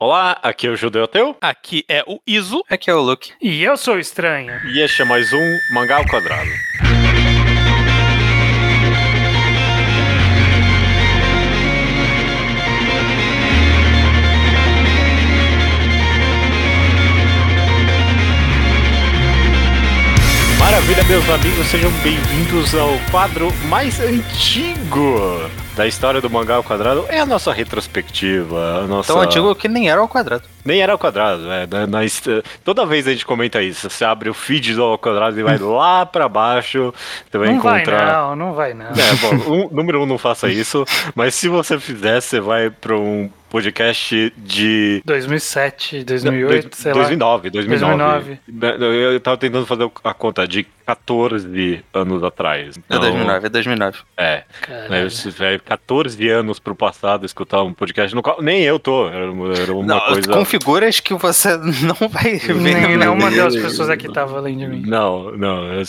Olá, aqui é o Judeu Ateu. Aqui é o Iso. Aqui é o Luke. E eu sou estranho. E este é mais um Mangá ao Quadrado. Maravilha, meus amigos, sejam bem-vindos ao quadro mais antigo da história do mangá ao quadrado. É a nossa retrospectiva, a nossa... Tão antigo que nem era ao quadrado. Nem era ao quadrado, é. Na, toda vez a gente comenta isso. Você abre o feed do ao quadrado e vai lá pra baixo. Você vai não encontrar. vai não, não vai não. É, bom, um, número um, não faça isso. Mas se você fizer, você vai pra um podcast de 2007, 2008, sei 2009, lá. 2009, 2009. Eu tava tentando fazer a conta de 14 anos atrás. Então, é 2009, é 2009. É. Vai 14 anos pro passado escutar um podcast no qual nem eu tô. Era uma não, coisa. Configuras que você não vai ver. Nenhuma das pessoas aqui tava além de mim. Não, não. É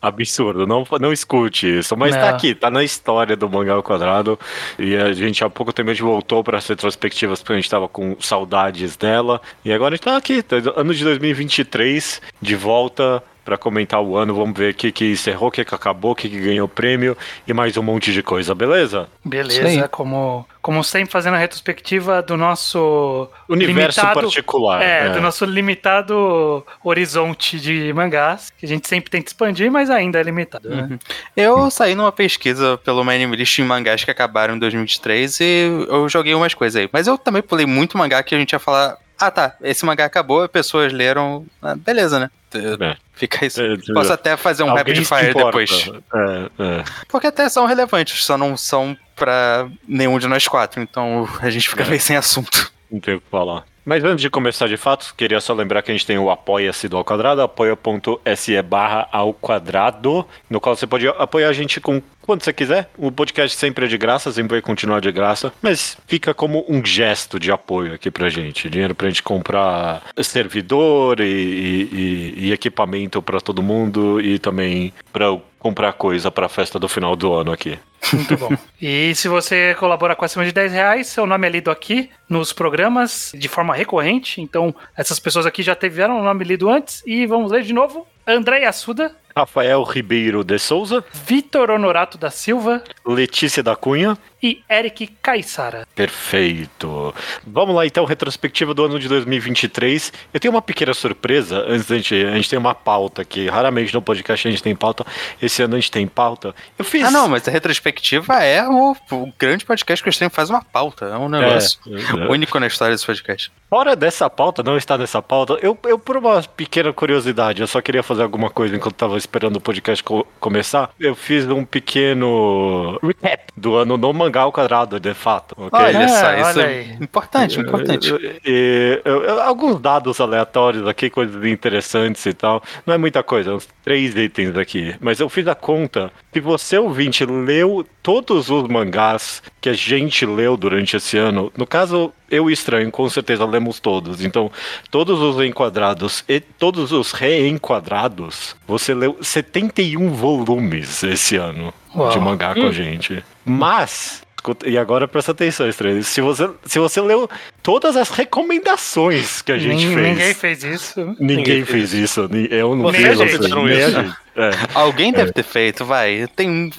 absurdo. Não, não escute isso. Mas não. tá aqui, tá na história do Mangá ao Quadrado. E a gente há pouco gente voltou para as retrospectivas porque a gente tava com saudades dela. E agora a gente tá aqui, ano de 2023, de volta para comentar o ano. Vamos ver o que, que encerrou, o que, que acabou, o que, que ganhou prêmio e mais um monte de coisa, beleza? Beleza, como, como sempre fazendo a retrospectiva do nosso universo limitado, particular. É, é, do nosso limitado horizonte de mangás, que a gente sempre tenta expandir, mas ainda é limitado. Né? Uhum. Eu saí numa pesquisa pelo List em mangás que acabaram em 2023 e eu joguei umas coisas aí. Mas eu também pulei muito mangá que a gente ia falar ah, tá. Esse mangá acabou, pessoas leram. Ah, beleza, né? É. Fica isso. É, Posso até fazer um rapid fire depois. É, é. Porque até são relevantes, só não são pra nenhum de nós quatro. Então a gente fica é. meio sem assunto. Não tem o que falar. Mas antes de começar de fato, queria só lembrar que a gente tem o Apoia-se do Ao Quadrado, apoia.se barra ao quadrado, no qual você pode apoiar a gente com quando você quiser. O podcast sempre é de graça, sempre vai continuar de graça, mas fica como um gesto de apoio aqui pra gente. Dinheiro pra gente comprar servidor e, e, e equipamento para todo mundo e também pra comprar coisa para a festa do final do ano aqui. Muito bom. E se você colabora com acima de 10 reais, seu nome é lido aqui nos programas de forma recorrente. Então, essas pessoas aqui já tiveram o nome lido antes e vamos ler de novo. André Assuda, Rafael Ribeiro de Souza, Vitor Honorato da Silva, Letícia da Cunha e Eric Caissara. Perfeito. Vamos lá então, retrospectiva do ano de 2023. Eu tenho uma pequena surpresa, antes da gente, a gente tem uma pauta aqui, raramente no podcast a gente tem pauta, esse ano a gente tem pauta. Eu fiz... Ah não, mas a retrospectiva é o, o grande podcast que a gente tem, faz uma pauta, é um negócio é, é. único na história desse podcast. Fora dessa pauta, não está nessa pauta, eu, eu por uma pequena curiosidade, eu só queria fazer alguma coisa enquanto estava esperando o podcast co começar, eu fiz um pequeno recap do ano no mangá ao quadrado, de fato. Okay? Olha só, isso é importante, importante. E, alguns dados aleatórios aqui, coisas interessantes e tal. Não é muita coisa, uns três itens aqui. Mas eu fiz a conta. Se você, ouvinte, leu todos os mangás que a gente leu durante esse ano, no caso, eu e Estranho, com certeza lemos todos. Então, todos os enquadrados e todos os reenquadrados, você leu 71 volumes esse ano Uau. de mangá com a hum. gente. Mas e agora presta atenção, Estranho. Se você, se você leu todas as recomendações que a gente ninguém, fez. Ninguém fez isso. Ninguém, ninguém fez isso. Eu não fiz. Nem É. Alguém deve é. ter feito, vai. Tem.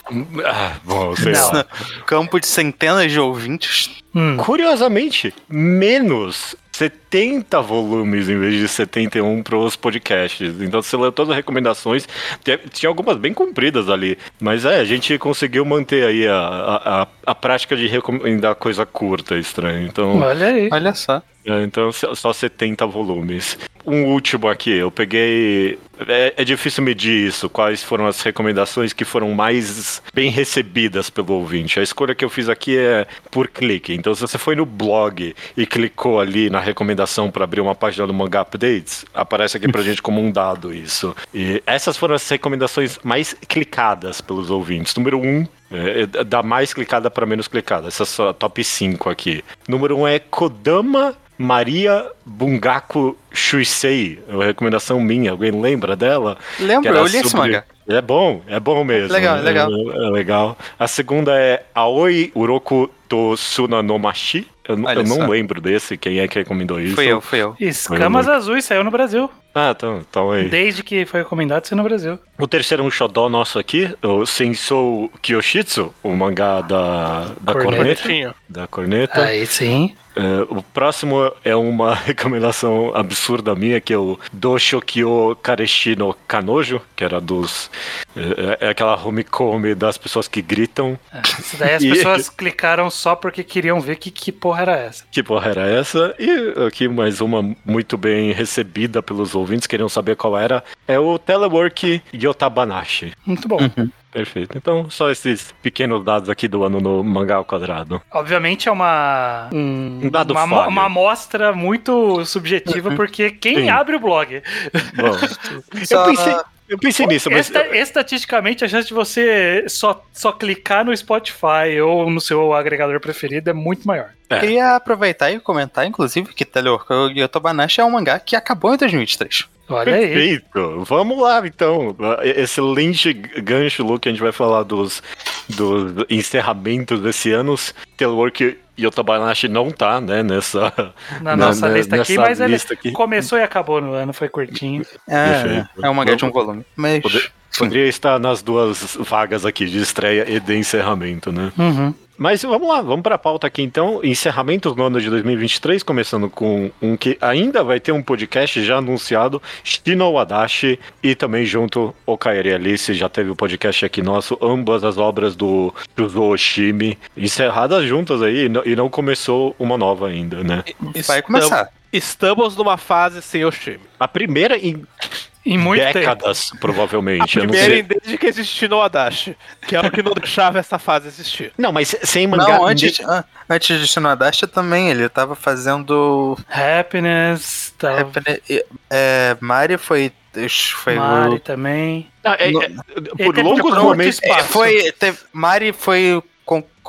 Ah, bom, sei lá. Campo de centenas de ouvintes. Hum. Curiosamente, menos 70 volumes em vez de 71 para os podcasts. Então você leu todas as recomendações. Tinha algumas bem compridas ali. Mas é, a gente conseguiu manter aí a, a, a prática de recomendar coisa curta, estranho. Então, olha aí. Olha só. É, então, só 70 volumes. Um último aqui, eu peguei. É, é, difícil medir isso, quais foram as recomendações que foram mais bem recebidas pelo ouvinte. A escolha que eu fiz aqui é por clique. Então, se você foi no blog e clicou ali na recomendação para abrir uma página do Manga Updates, aparece aqui pra gente como um dado isso. E essas foram as recomendações mais clicadas pelos ouvintes. Número 1, um, é, é, da mais clicada para menos clicada. Essa é só top 5 aqui. Número 1 um é Kodama Maria Bungaku Shuisei, é uma recomendação minha. Alguém lembra dela? Lembro, eu li sobre... esse manga. É bom, é bom mesmo. Legal, é, legal. É, é legal. A segunda é Aoi Uroku to Sunanomashi. Eu, eu não lembro desse, quem é que recomendou isso. Fui eu, fui eu. Escamas Azuis saiu no Brasil. Ah, então, então aí. Desde que foi recomendado, saiu no Brasil. O terceiro é um xodó nosso aqui, o Sensou Kyoshitsu, o mangá da, da Corneta. Da corneta. Aí sim. É, o próximo é uma recomendação absurda minha, que é o Doshokyo Kareshi no Kanojo, que era dos. É, é aquela homecome das pessoas que gritam. Isso daí as E- pessoas clicaram só porque queriam ver que, que porra era essa. Que porra era essa? E aqui mais uma muito bem recebida pelos ouvintes, queriam saber qual era. É o Telework Yotabanashi. Muito bom. Perfeito. Então, só esses pequenos dados aqui do ano no mangá ao quadrado. Obviamente é uma um, Um dado uma, falho. uma amostra muito subjetiva, porque quem Sim. abre o blog? Bom, eu Só- pensei, eu pensei nisso, mas. Esta- estatisticamente, a chance de você só, só clicar no Spotify ou no seu agregador preferido é muito maior. É. Queria aproveitar e comentar, inclusive, que Telework Yotobanashi é um mangá que acabou em 2023. Olha aí. Perfeito. Vamos lá, então. Excelente gancho, Lu, que a gente vai falar dos, dos encerramentos desse ano. Telework Yotabanashi não tá, né, nessa... Na na- nossa na- lista aqui, mas ele lista aqui. começou e acabou no ano, foi curtinho. É, Perfeito. é um mangá de um volume. Mas. Poder- Poderia estar nas duas vagas aqui, de estreia e de encerramento, né? Uhum. Mas vamos lá, vamos para a pauta aqui então. Encerramentos no ano de 2023, começando com um que ainda vai ter um podcast já anunciado, Shino Wadashi, e também junto o Kairi Alice, já teve o podcast aqui nosso, ambas as obras do Shuzo Oshimi, encerradas juntas aí, e não- e não começou uma nova ainda, né? Vai começar. Estamos numa fase sem Oshimi. A primeira em Em muito tempo. décadas, A provavelmente. eu não primeira desde que existiu no Adachi, que é o que não deixava essa fase existir. Não, mas sem mangá. Não, antes, de- ah, antes de Shinodashi também, ele tava fazendo. Happiness, tá, É, Mari foi. Foi Mari o. também. Ah, é- é- por longos momentos. É, foi. Teve, Mari foi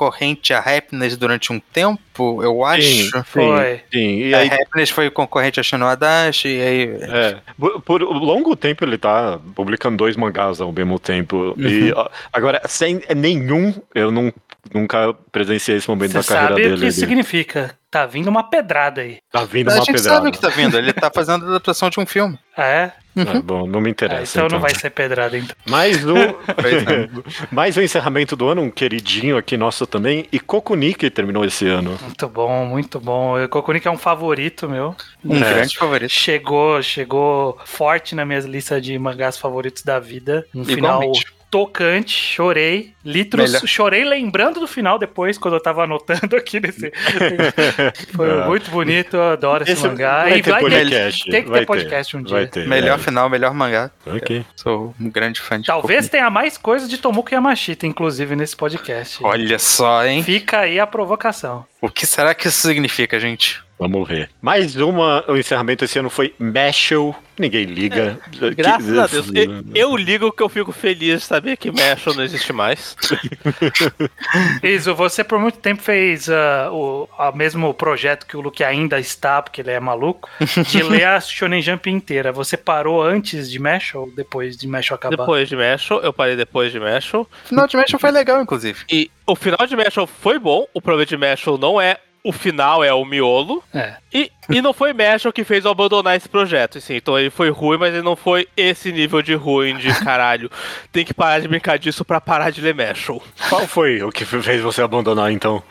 concorrente a Happiness durante um tempo, eu acho. Sim, Foi. Sim, e a aí Happiness foi concorrente a Shinodashi, e aí. É, por, por longo tempo ele tá publicando dois mangás ao mesmo tempo. Uhum. E agora, sem nenhum, eu não, nunca presenciei esse momento Você da carreira sabe o dele. que significa. Tá vindo uma pedrada aí. Tá vindo a uma gente pedrada. sabe o que tá vindo, ele tá fazendo a adaptação de um filme. Ah, é? É, bom, não me Ah, interessa. então, não vai ser pedrada, então. Mais um, mais um encerramento do ano, um queridinho aqui nosso também. E Kokunik terminou esse ano. Muito bom, muito bom. Kokunik é um favorito meu. Um É. grande favorito. Chegou, chegou forte na minha lista de mangás favoritos da vida. Um final. Tocante, chorei. Litros, Melhor. chorei lembrando do final depois, quando eu tava anotando aqui nesse. Foi É. muito bonito, eu adoro esse, Esse mangá. vai E ter vai ter, podcast. tem que vai ter podcast um dia. Vai ter. Melhor é. final, melhor mangá. Ok. Sou um grande fã de Talvez tenha mais coisa de Tomoka Yamashita, inclusive, nesse podcast. Olha só, hein? Fica aí a provocação. O que será que isso significa, gente? Vamos ver. Mais uma, o encerramento esse ano foi Mashal. Ninguém liga. Graças Que- a Deus. Eu, eu ligo que eu fico feliz de saber que Mashal não existe mais. Iso, você por muito tempo fez ah, o a mesmo projeto que o Luke ainda está, porque ele é maluco, de ler a Shonen Jump inteira. Você parou antes de Mesh ou depois de Mesh acabar? Depois de Mashal, eu parei depois de Mashal. O final de Mesh foi legal, inclusive. E o final de Mashal foi bom. O problema de Mashal não é o final, é o miolo. É. E, e não foi Mashal que fez eu abandonar esse projeto. Assim, então ele foi ruim, mas ele não foi esse nível de ruim de caralho. Tem que parar de brincar disso pra parar de ler Mashal. Qual foi o que fez você abandonar então?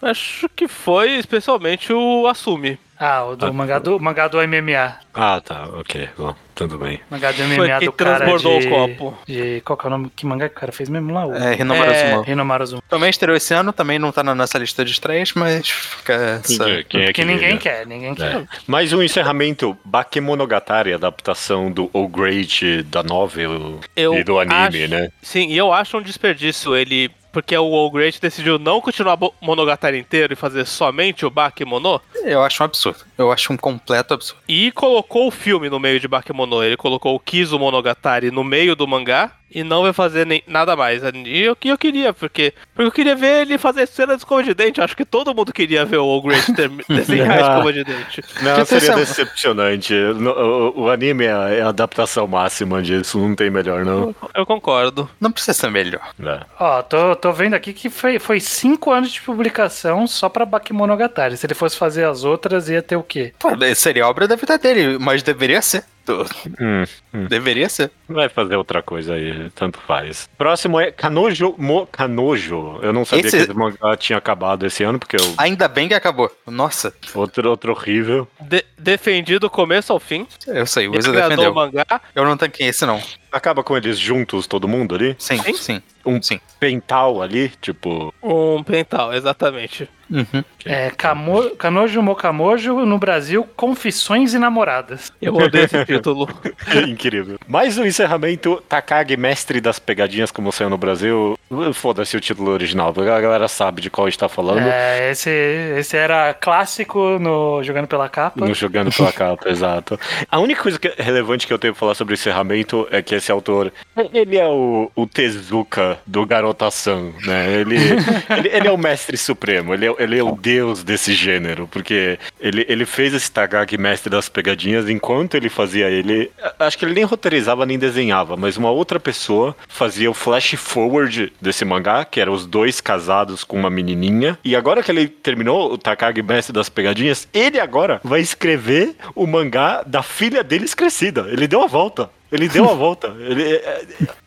Acho que foi especialmente o Assume. Ah, o do mangá do, mangá do MMA. Ah, tá, ok. Bom, tudo bem. Mangá do Foi MMA quem do cara transbordou de, o copo. de... Qual que é o nome? Que mangá que o cara fez mesmo lá? O É, Rinomaru É. Zuma. Também estreou esse ano, também não tá na nossa lista de estreias, mas fica essa... Quem é Que ninguém quer, ninguém quer. É. Mais um encerramento, Bakemonogatari, adaptação do O Great da novel Eu e do anime, acho- né? Sim, e eu acho um desperdício ele. Porque o All Great decidiu não continuar Monogatari inteiro e fazer somente o Bakemono. Eu acho um absurdo. Eu acho um completo absurdo. E colocou o filme no meio de Bakemono. Ele colocou o Kizu Monogatari no meio do mangá. E não vai fazer nem, nada mais. E eu, eu queria, porque, porque eu queria ver ele fazer cena de escova de dente. Acho que todo mundo queria ver o ter- desenhar a escova de dente. Não, seria decepcionante. O, o anime é a, é a adaptação máxima disso, não tem melhor, não. Eu concordo. Não precisa ser melhor. É. Ó, tô, tô vendo aqui que foi, foi cinco anos de publicação só pra Bakemonogatari. Se ele fosse fazer as outras, ia ter o quê? Pô, seria obra da vida dele, mas deveria ser. Tô- Hum, Deveria ser. vai fazer outra coisa aí, tanto faz. Próximo é Kanojo Mo Kanojo. Eu não sabia Esse- que esse mangá tinha acabado esse ano, porque eu, Ainda bem que acabou. Nossa, outro, outro horrível. De- defendido do começo ao fim. eu sei, o Isa defendeu. mangá. Eu não tanquei esse, não. Acaba com eles juntos, todo mundo ali. Sim, Sim? sim. Um Sim. pental ali, tipo. Um pental, exatamente. Uhum. É, Kamo, Kanojo Mokamojo, no Brasil, Confissões e Namoradas. Eu odeio esse título. Incrível. Mais um encerramento, Takagi, mestre das pegadinhas, como saiu no Brasil. Foda-se o título original, porque a galera sabe de qual a gente tá falando. É, esse, esse era clássico no Jogando pela Capa. No jogando pela capa, exato. A única coisa que- relevante que eu tenho pra falar sobre o encerramento é que esse autor, ele é o, o Tezuka do Garotação, né? Ele, ele, ele é o mestre supremo, ele é, ele é o deus desse gênero, porque ele, ele fez esse Tagaki mestre das pegadinhas, enquanto ele fazia ele, acho que ele nem roteirizava nem desenhava, mas uma outra pessoa fazia o flash forward desse mangá, que eram os dois casados com uma menininha, e agora que ele terminou o Takagi mestre das pegadinhas, ele agora vai escrever o mangá da filha deles crescida. Ele deu a volta. Ele deu a volta. Ele é, é-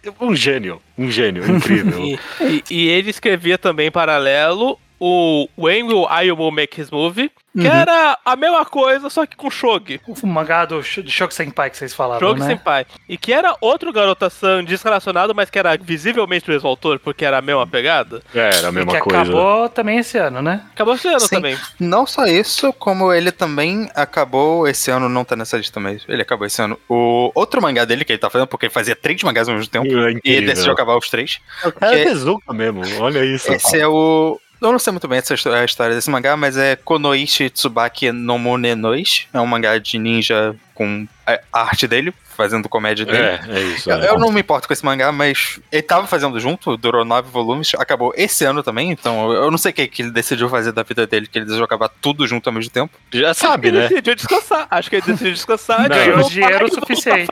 é um gênio, um gênio incrível. E, e- e ele escrevia também em paralelo o When Will I Will Make His Movie, que era a mesma coisa, só que com Shogi. O mangá do Sh- de Shoku Senpai que vocês falavam, Shogi né? Senpai. E que era outro garotação desrelacionado, mas que era visivelmente o mesmo autor, porque era a mesma pegada. É, era a E mesma que coisa. acabou também esse ano, né? Acabou sendo Sim. também. Não só isso, como ele também acabou esse ano, não tá nessa lista, mas ele acabou esse ano. O outro mangá dele que ele tá fazendo, porque ele fazia três mangás ao mesmo tempo, É e decidiu acabar os três. O cara é Tezuka mesmo, olha isso. Esse é o. Eu não sei muito bem essa histó- a história desse mangá, mas é Konoichi Tsubaki no Monenoishi. É um mangá de ninja com a a arte dele, fazendo comédia dele. É, é isso. Eu, é. eu não me importo com esse mangá, mas ele tava fazendo junto, durou nove volumes, acabou esse ano também, então eu não sei o que, que ele decidiu fazer da vida dele, que ele desejou acabar tudo junto ao mesmo tempo. Já sabe, ele né? decidiu descansar. Acho que ele decidiu descansar. Não. Ganhou dinheiro a suficiente.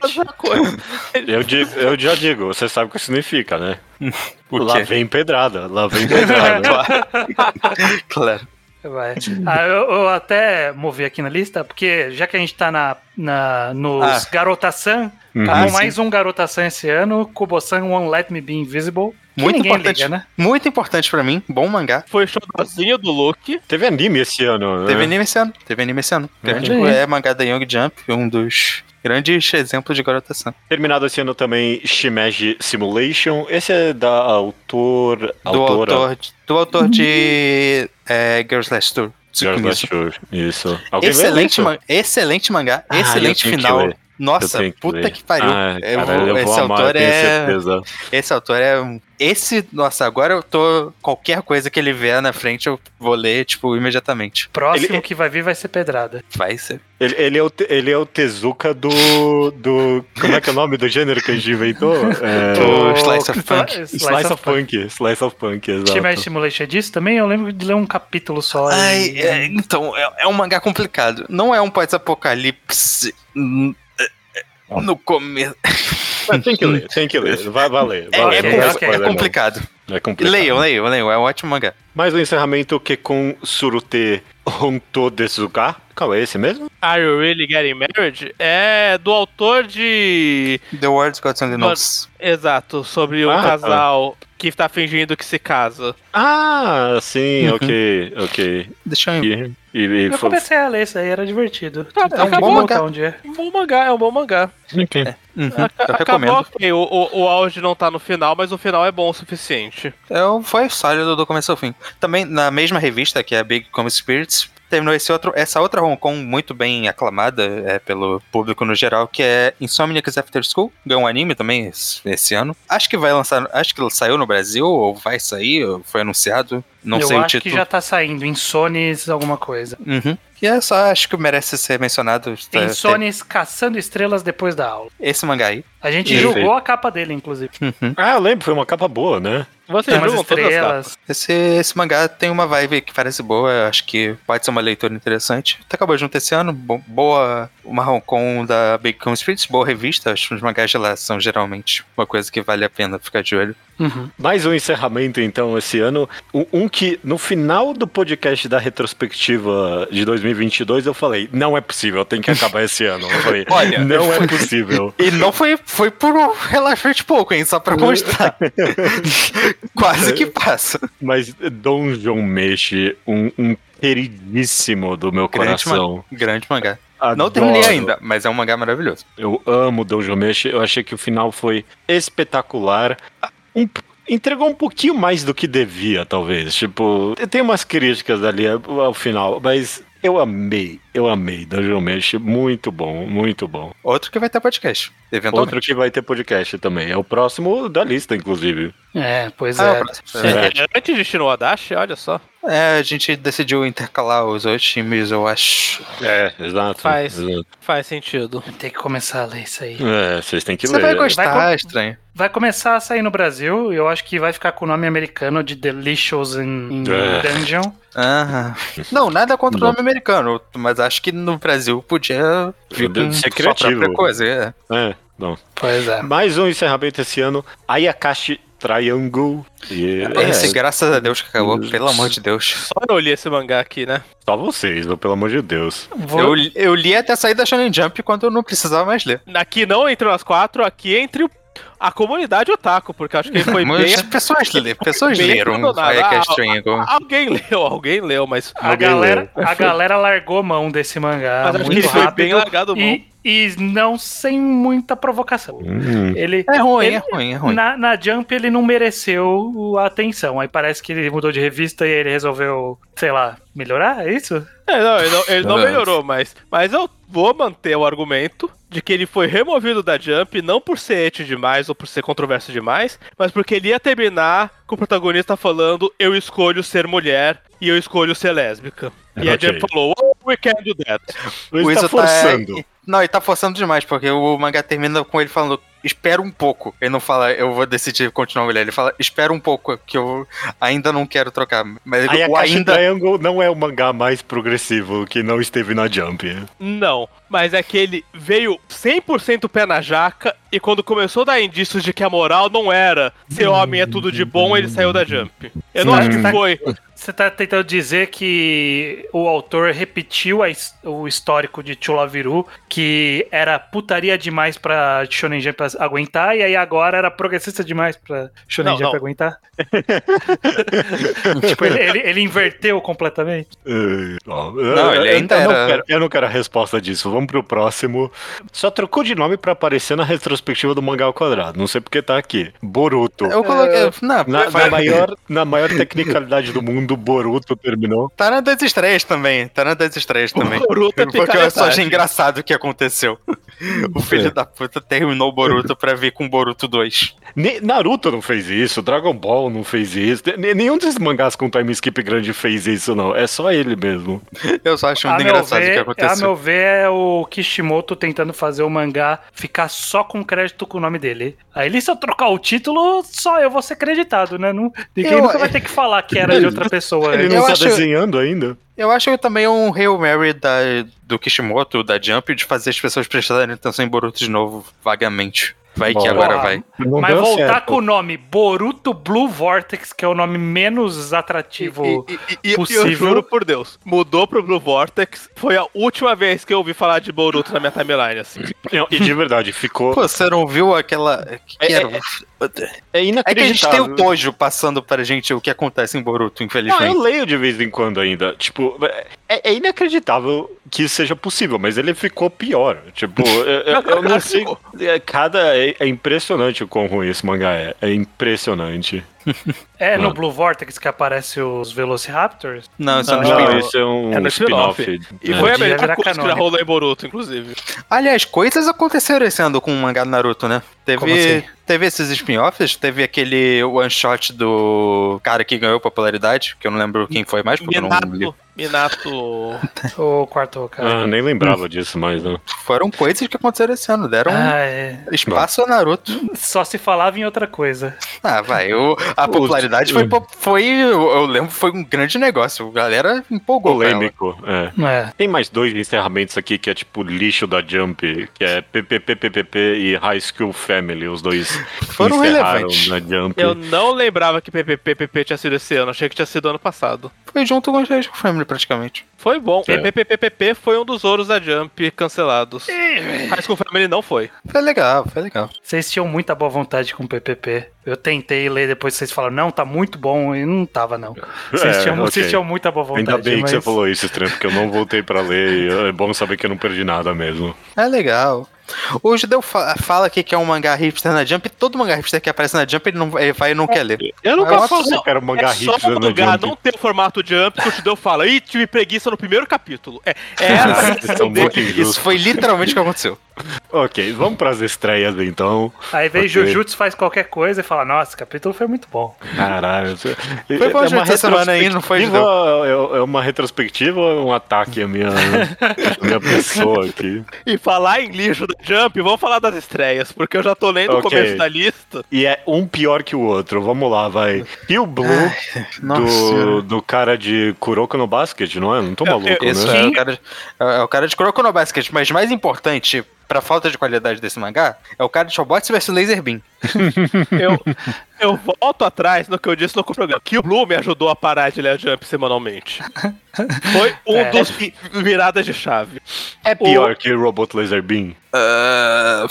Eu, digo, eu já digo, você sabe o que significa, né? O lá vem pedrada, lá vem pedrada. Claro. Vai. Ah, eu, eu até movi aqui na lista, porque já que a gente tá na, na, nos Ah. Garotasan, Uhum. tá Ah, mais um Garotasan esse ano, Kubo-san Won't Let Me Be Invisible. Muito importante. liga, né? Muito importante pra mim, bom mangá. Foi showzinho do Luke. Teve anime esse ano, né? Teve anime esse ano. Teve anime esse ano. Grande Olha aí. é mangá da Young Jump, um dos grandes exemplos de garotação. Terminado esse ano também Shimeji Simulation. Esse é da autor. Do autora autor, do autor de é, Girls Last Tour. Girls Last Tour. Isso. Alguém Excelente, man- excelente mangá, Ah, excelente final. Eu Nossa, puta ler. que pariu. Ah, Eu cara, vou- eu esse amar, eu autor tenho é. certeza. Esse autor é. Esse. Nossa, agora eu tô. Qualquer coisa que ele vier na frente eu vou ler, tipo, imediatamente. Próximo Ele- que vai vir vai ser pedrada. Vai ser. Ele, ele, é o, te- ele é o Tezuka do, do. Como é que é o nome do gênero que a gente inventou? É, O Slice of Punk. Slice, Slice of Punk. Slice of Punk, exato. Time Simulation é disso também? Eu lembro de ler um capítulo só. Ai, e- é, então, é, é um mangá complicado. Não é um pós-apocalipse. É, é, No começo. Mas tem que ler, tem que ler. Vai valer. É, vai é, ler, com- é não. complicado. É complicado. Leiam, leiam, leiam. É um ótimo mangá. Mais um encerramento que com Surute Honto Desuga. Qual é esse mesmo? Are You Really Getting Married? É do autor de. The World's Got Knows. Exato, sobre Ah, tá. casal que tá fingindo que se casa. Ah, sim, Uhum. ok, ok. Deixa eu E, e, e Eu comecei a ler isso aí, era divertido. Tá, É um bom mangá. um dia. um bom mangá, é um bom mangá. Ok. Uhum, Aca- eu acabou ok, o, o, o auge não tá no final, mas o final é bom o suficiente. É, o- foi sólido do começo ao fim. Também na mesma revista, que é a Big Come Spirits, terminou esse outro, essa outra Hong Kong muito bem aclamada é, pelo público no geral, que é Insomniacs After School. Ganhou um anime também esse, esse ano. Acho que vai lançar, acho que saiu no Brasil, ou vai sair, ou foi anunciado. Não eu sei acho o título. que já tá saindo, Insones alguma coisa. Uhum. que é só, acho que merece ser mencionado. Tem É, Sonis caçando estrelas depois da aula. Esse mangá aí. A gente julgou a capa dele, inclusive. Ah, eu lembro, foi uma capa boa, né? As capas. estrelas. Esse, esse mangá tem uma vibe que parece boa, acho que pode ser uma leitura interessante. Até acabou junto esse ano, bo- boa, o Marrom com da Bacon Streets, boa revista, acho que os mangás de lá são geralmente uma coisa que vale a pena ficar de olho. Uhum. Mais um encerramento, então, esse ano. Um, um que, no final do podcast da retrospectiva de 2022, eu falei, não é possível, tem que acabar esse ano. Eu falei, Olha, não é possível. E não foi, foi por um relativamente pouco, hein, só pra mostrar. Quase que passa. Mas Donjon Meshi, um, um queridíssimo do meu Grande, coração. ma- grande mangá. Adoro. Não terminei ainda, mas é um mangá maravilhoso. Eu amo Donjon Meshi. Eu achei que o final foi espetacular. Um- entregou um pouquinho mais do que devia, talvez. Tipo, tem umas críticas ali ao final, mas eu amei, eu amei Donjon Meshi. Muito bom, muito bom. Outro que vai ter podcast, eventualmente. Outro que vai ter podcast também. É o próximo da lista, inclusive. É, pois Ah, é. próximo. É. É, antes de Shinoadashi, olha só. É, a gente decidiu intercalar os dois times, eu acho. É, exato. Faz. exato. Faz sentido. Tem que começar a ler isso aí. É, vocês têm que Você ler. vai gostar, Vai com- estranho. Vai começar a sair no Brasil e eu acho que vai ficar com o nome americano de Delicious in, in É. Dungeon. Aham. Não, nada contra o Bom. nome americano, mas acho que no Brasil podia vir com ser criativo. coisa. É. É, bom. Pois é. Mais um encerramento esse ano. Ayakashi Triangle. E, é, Esse, graças a Deus que acabou, pelo amor de Deus. Só eu li esse mangá aqui, né? Só vocês, meu, pelo amor de Deus. Vou- Eu, eu li até sair da Shonen Jump quando eu não precisava mais ler. Aqui não entre nós quatro, aqui entre o- a comunidade otaku, porque acho que ele foi Mas bem. as pessoas, lê, pessoas bem leram abandonado. Ayakashi Ah, Triangle. Alguém leu, alguém leu, mas. A Alguém galera, leu. a galera largou mão desse mangá Mas acho que muito ele foi rápido bem largado mão. e, e não sem muita provocação. Hum. Ele, É ruim, ele- é ruim, é ruim. Na, na Jump ele não mereceu a atenção. Aí parece que ele mudou de revista e ele resolveu, sei lá, melhorar, é isso? É, não, ele não, ele não É. melhorou, mas. Mas eu vou manter o argumento de que ele foi removido da Jump, não por ser ete demais ou por ser controverso demais, mas porque ele ia terminar com o protagonista falando: Eu escolho ser mulher e eu escolho ser lésbica. E a Ok. Jump falou: Oh, we can do that. Luiz O tá Iso forçando. Não, ele tá forçando demais, porque o mangá termina com ele falando, espera um pouco. Ele não fala, eu vou decidir continuar mulher. Ele fala, espera um pouco, que eu ainda não quero trocar. Mas o Ayakashi ainda. Triangle não é o mangá mais progressivo que não esteve na Jump. Não, mas é que ele veio 100% pé na jaca e quando começou a dar indícios de que a moral não era ser homem é tudo de bom, ele saiu da Jump. Eu não Sim. acho que Tá- foi. Você tá tentando dizer que o autor repetiu a o histórico de Chulaviru, que era putaria demais pra Shonen Jump aguentar, e aí agora era progressista demais pra Shonen Não, Jump não. aguentar? tipo, ele, ele- ele inverteu completamente. Ó, Não, eu- ele eu- ainda eu, não era- quero, eu não quero a resposta disso. Vamos pro próximo. Só trocou de nome pra aparecer na retrospectiva do mangá ao quadrado. Não sei porque tá aqui. Boruto. Eu coloquei. Não, Na, vai- na maior, na maior tecnicalidade do mundo, Boruto terminou. Tá na das estreias também. Tá na das estreias também. Boruto é Porque eu só achei engraçado o que aconteceu. O filho É. da puta terminou o Boruto pra vir com o Boruto 2. Ne- Naruto não fez isso, Dragon Ball não fez isso. Ne- Nenhum desses mangás com time skip grande fez isso, não. É só ele mesmo. Eu só acho muito engraçado o que ver, a aconteceu. meu ver, é o Kishimoto tentando fazer o mangá ficar só com crédito com o nome dele. Aí ele, se eu trocar o título, só eu vou ser creditado, né? Não, ninguém Eu- nunca vai ter que falar que era de outra pessoa. Ele né? não Eu tá acho- desenhando ainda. Eu acho também um Hail Mary da, do Kishimoto, da Jump, de fazer as pessoas prestarem atenção em Boruto de novo, vagamente. Vai que agora vai. Não Mas voltar certo. com o nome Boruto Blue Vortex, que é o nome menos atrativo. E, e- e- e possível. eu juro por Deus, mudou pro Blue Vortex. Foi a última vez que eu ouvi falar de Boruto na minha timeline, assim. E de verdade, ficou. Pô, você não viu aquela. que É- era- É É que a gente tem inacreditável. o Tojo passando pra gente o que acontece em Boruto, Não, infelizmente. eu leio de vez em quando ainda. Tipo, é, é inacreditável que isso seja possível, mas ele ficou pior. Tipo, eu, eu- eu não sei. é, Cada. É, é impressionante o quão ruim esse mangá é. É impressionante. É no. Blue Vortex que aparece os Velociraptors? Não, isso é no spin-off. é um É no spin-off. spin-off. E É. foi a melhor coisa que já canônico. rolou em Boruto, inclusive. Aliás, coisas aconteceram esse ano com o mangá do Naruto, né? Como Teve, assim? teve esses spin-offs, teve aquele one shot do cara que ganhou popularidade, que eu não lembro quem foi mais, porque eu não li. Minato. O quarto cara. Ah, nem lembrava disso mais, não. Foram coisas que aconteceram esse ano. Deram Ah, é. espaço ao Naruto. Só se falava em outra coisa. Ah, vai. o- a popularidade foi, foi. Eu eu lembro, foi um grande negócio. A galera empolgou. Polêmico, é. É. Tem mais dois encerramentos aqui que é tipo lixo da Jump, que é PPPPP e High School Family, os dois Foram relevantes. na Jump. Eu não lembrava que PPPPP tinha sido esse ano, achei que tinha sido ano passado. Foi junto com o High School Family, praticamente. Foi bom. É. PPPPP foi um dos ouros da Jump cancelados. High School Family não foi. Foi legal, foi legal. Vocês tinham muita boa vontade com o PPP. Eu tentei ler depois vocês falaram, não, tá muito bom. E não tava, não. Vocês, É, tinham, ok. vocês tinham muita boa vontade. Ainda bem que você mas- falou isso, Estranho, porque eu não voltei pra ler e é bom saber que eu não perdi nada mesmo. É legal. O Judeu fa- fala aqui que é um mangá hipster na Jump, e todo mangá hipster que aparece na Jump ele, não, ele vai e não quer ler. Eu nunca falei falei que era um mangá é só hipster o na mangá não ter o formato Jump que o Judeu fala, ih, tive preguiça no primeiro capítulo. É, é essa são muito Isso foi literalmente o que aconteceu. Ok, vamos pras estreias então. Aí vem Ok. Jujutsu, faz qualquer coisa e fala, nossa, capítulo foi muito bom. Caralho. Foi Foi bom essa semana aí, não foi, É é uma retrospectiva ou é um ataque à minha, à minha pessoa aqui? E falar em lixo da Jump, vamos falar das estreias, porque eu já tô lendo o Ok. começo da lista. E é um pior que o outro. Vamos lá, vai. E o Blue Nossa. do, do cara de Kuroko no Basket, não é? Não tô É, maluco, Isso né? é o, cara, é o cara de Kuroko no Basket, mas mais importante pra falta de qualidade desse mangá é o cara de Showbots vs Laser Beam. Eu, eu volto atrás no que eu disse no programa, que o Blue me ajudou a parar de ler a Jump semanalmente. Foi um É. dos vi- viradas de chave. É pior que Robot Laser Beam? Ah,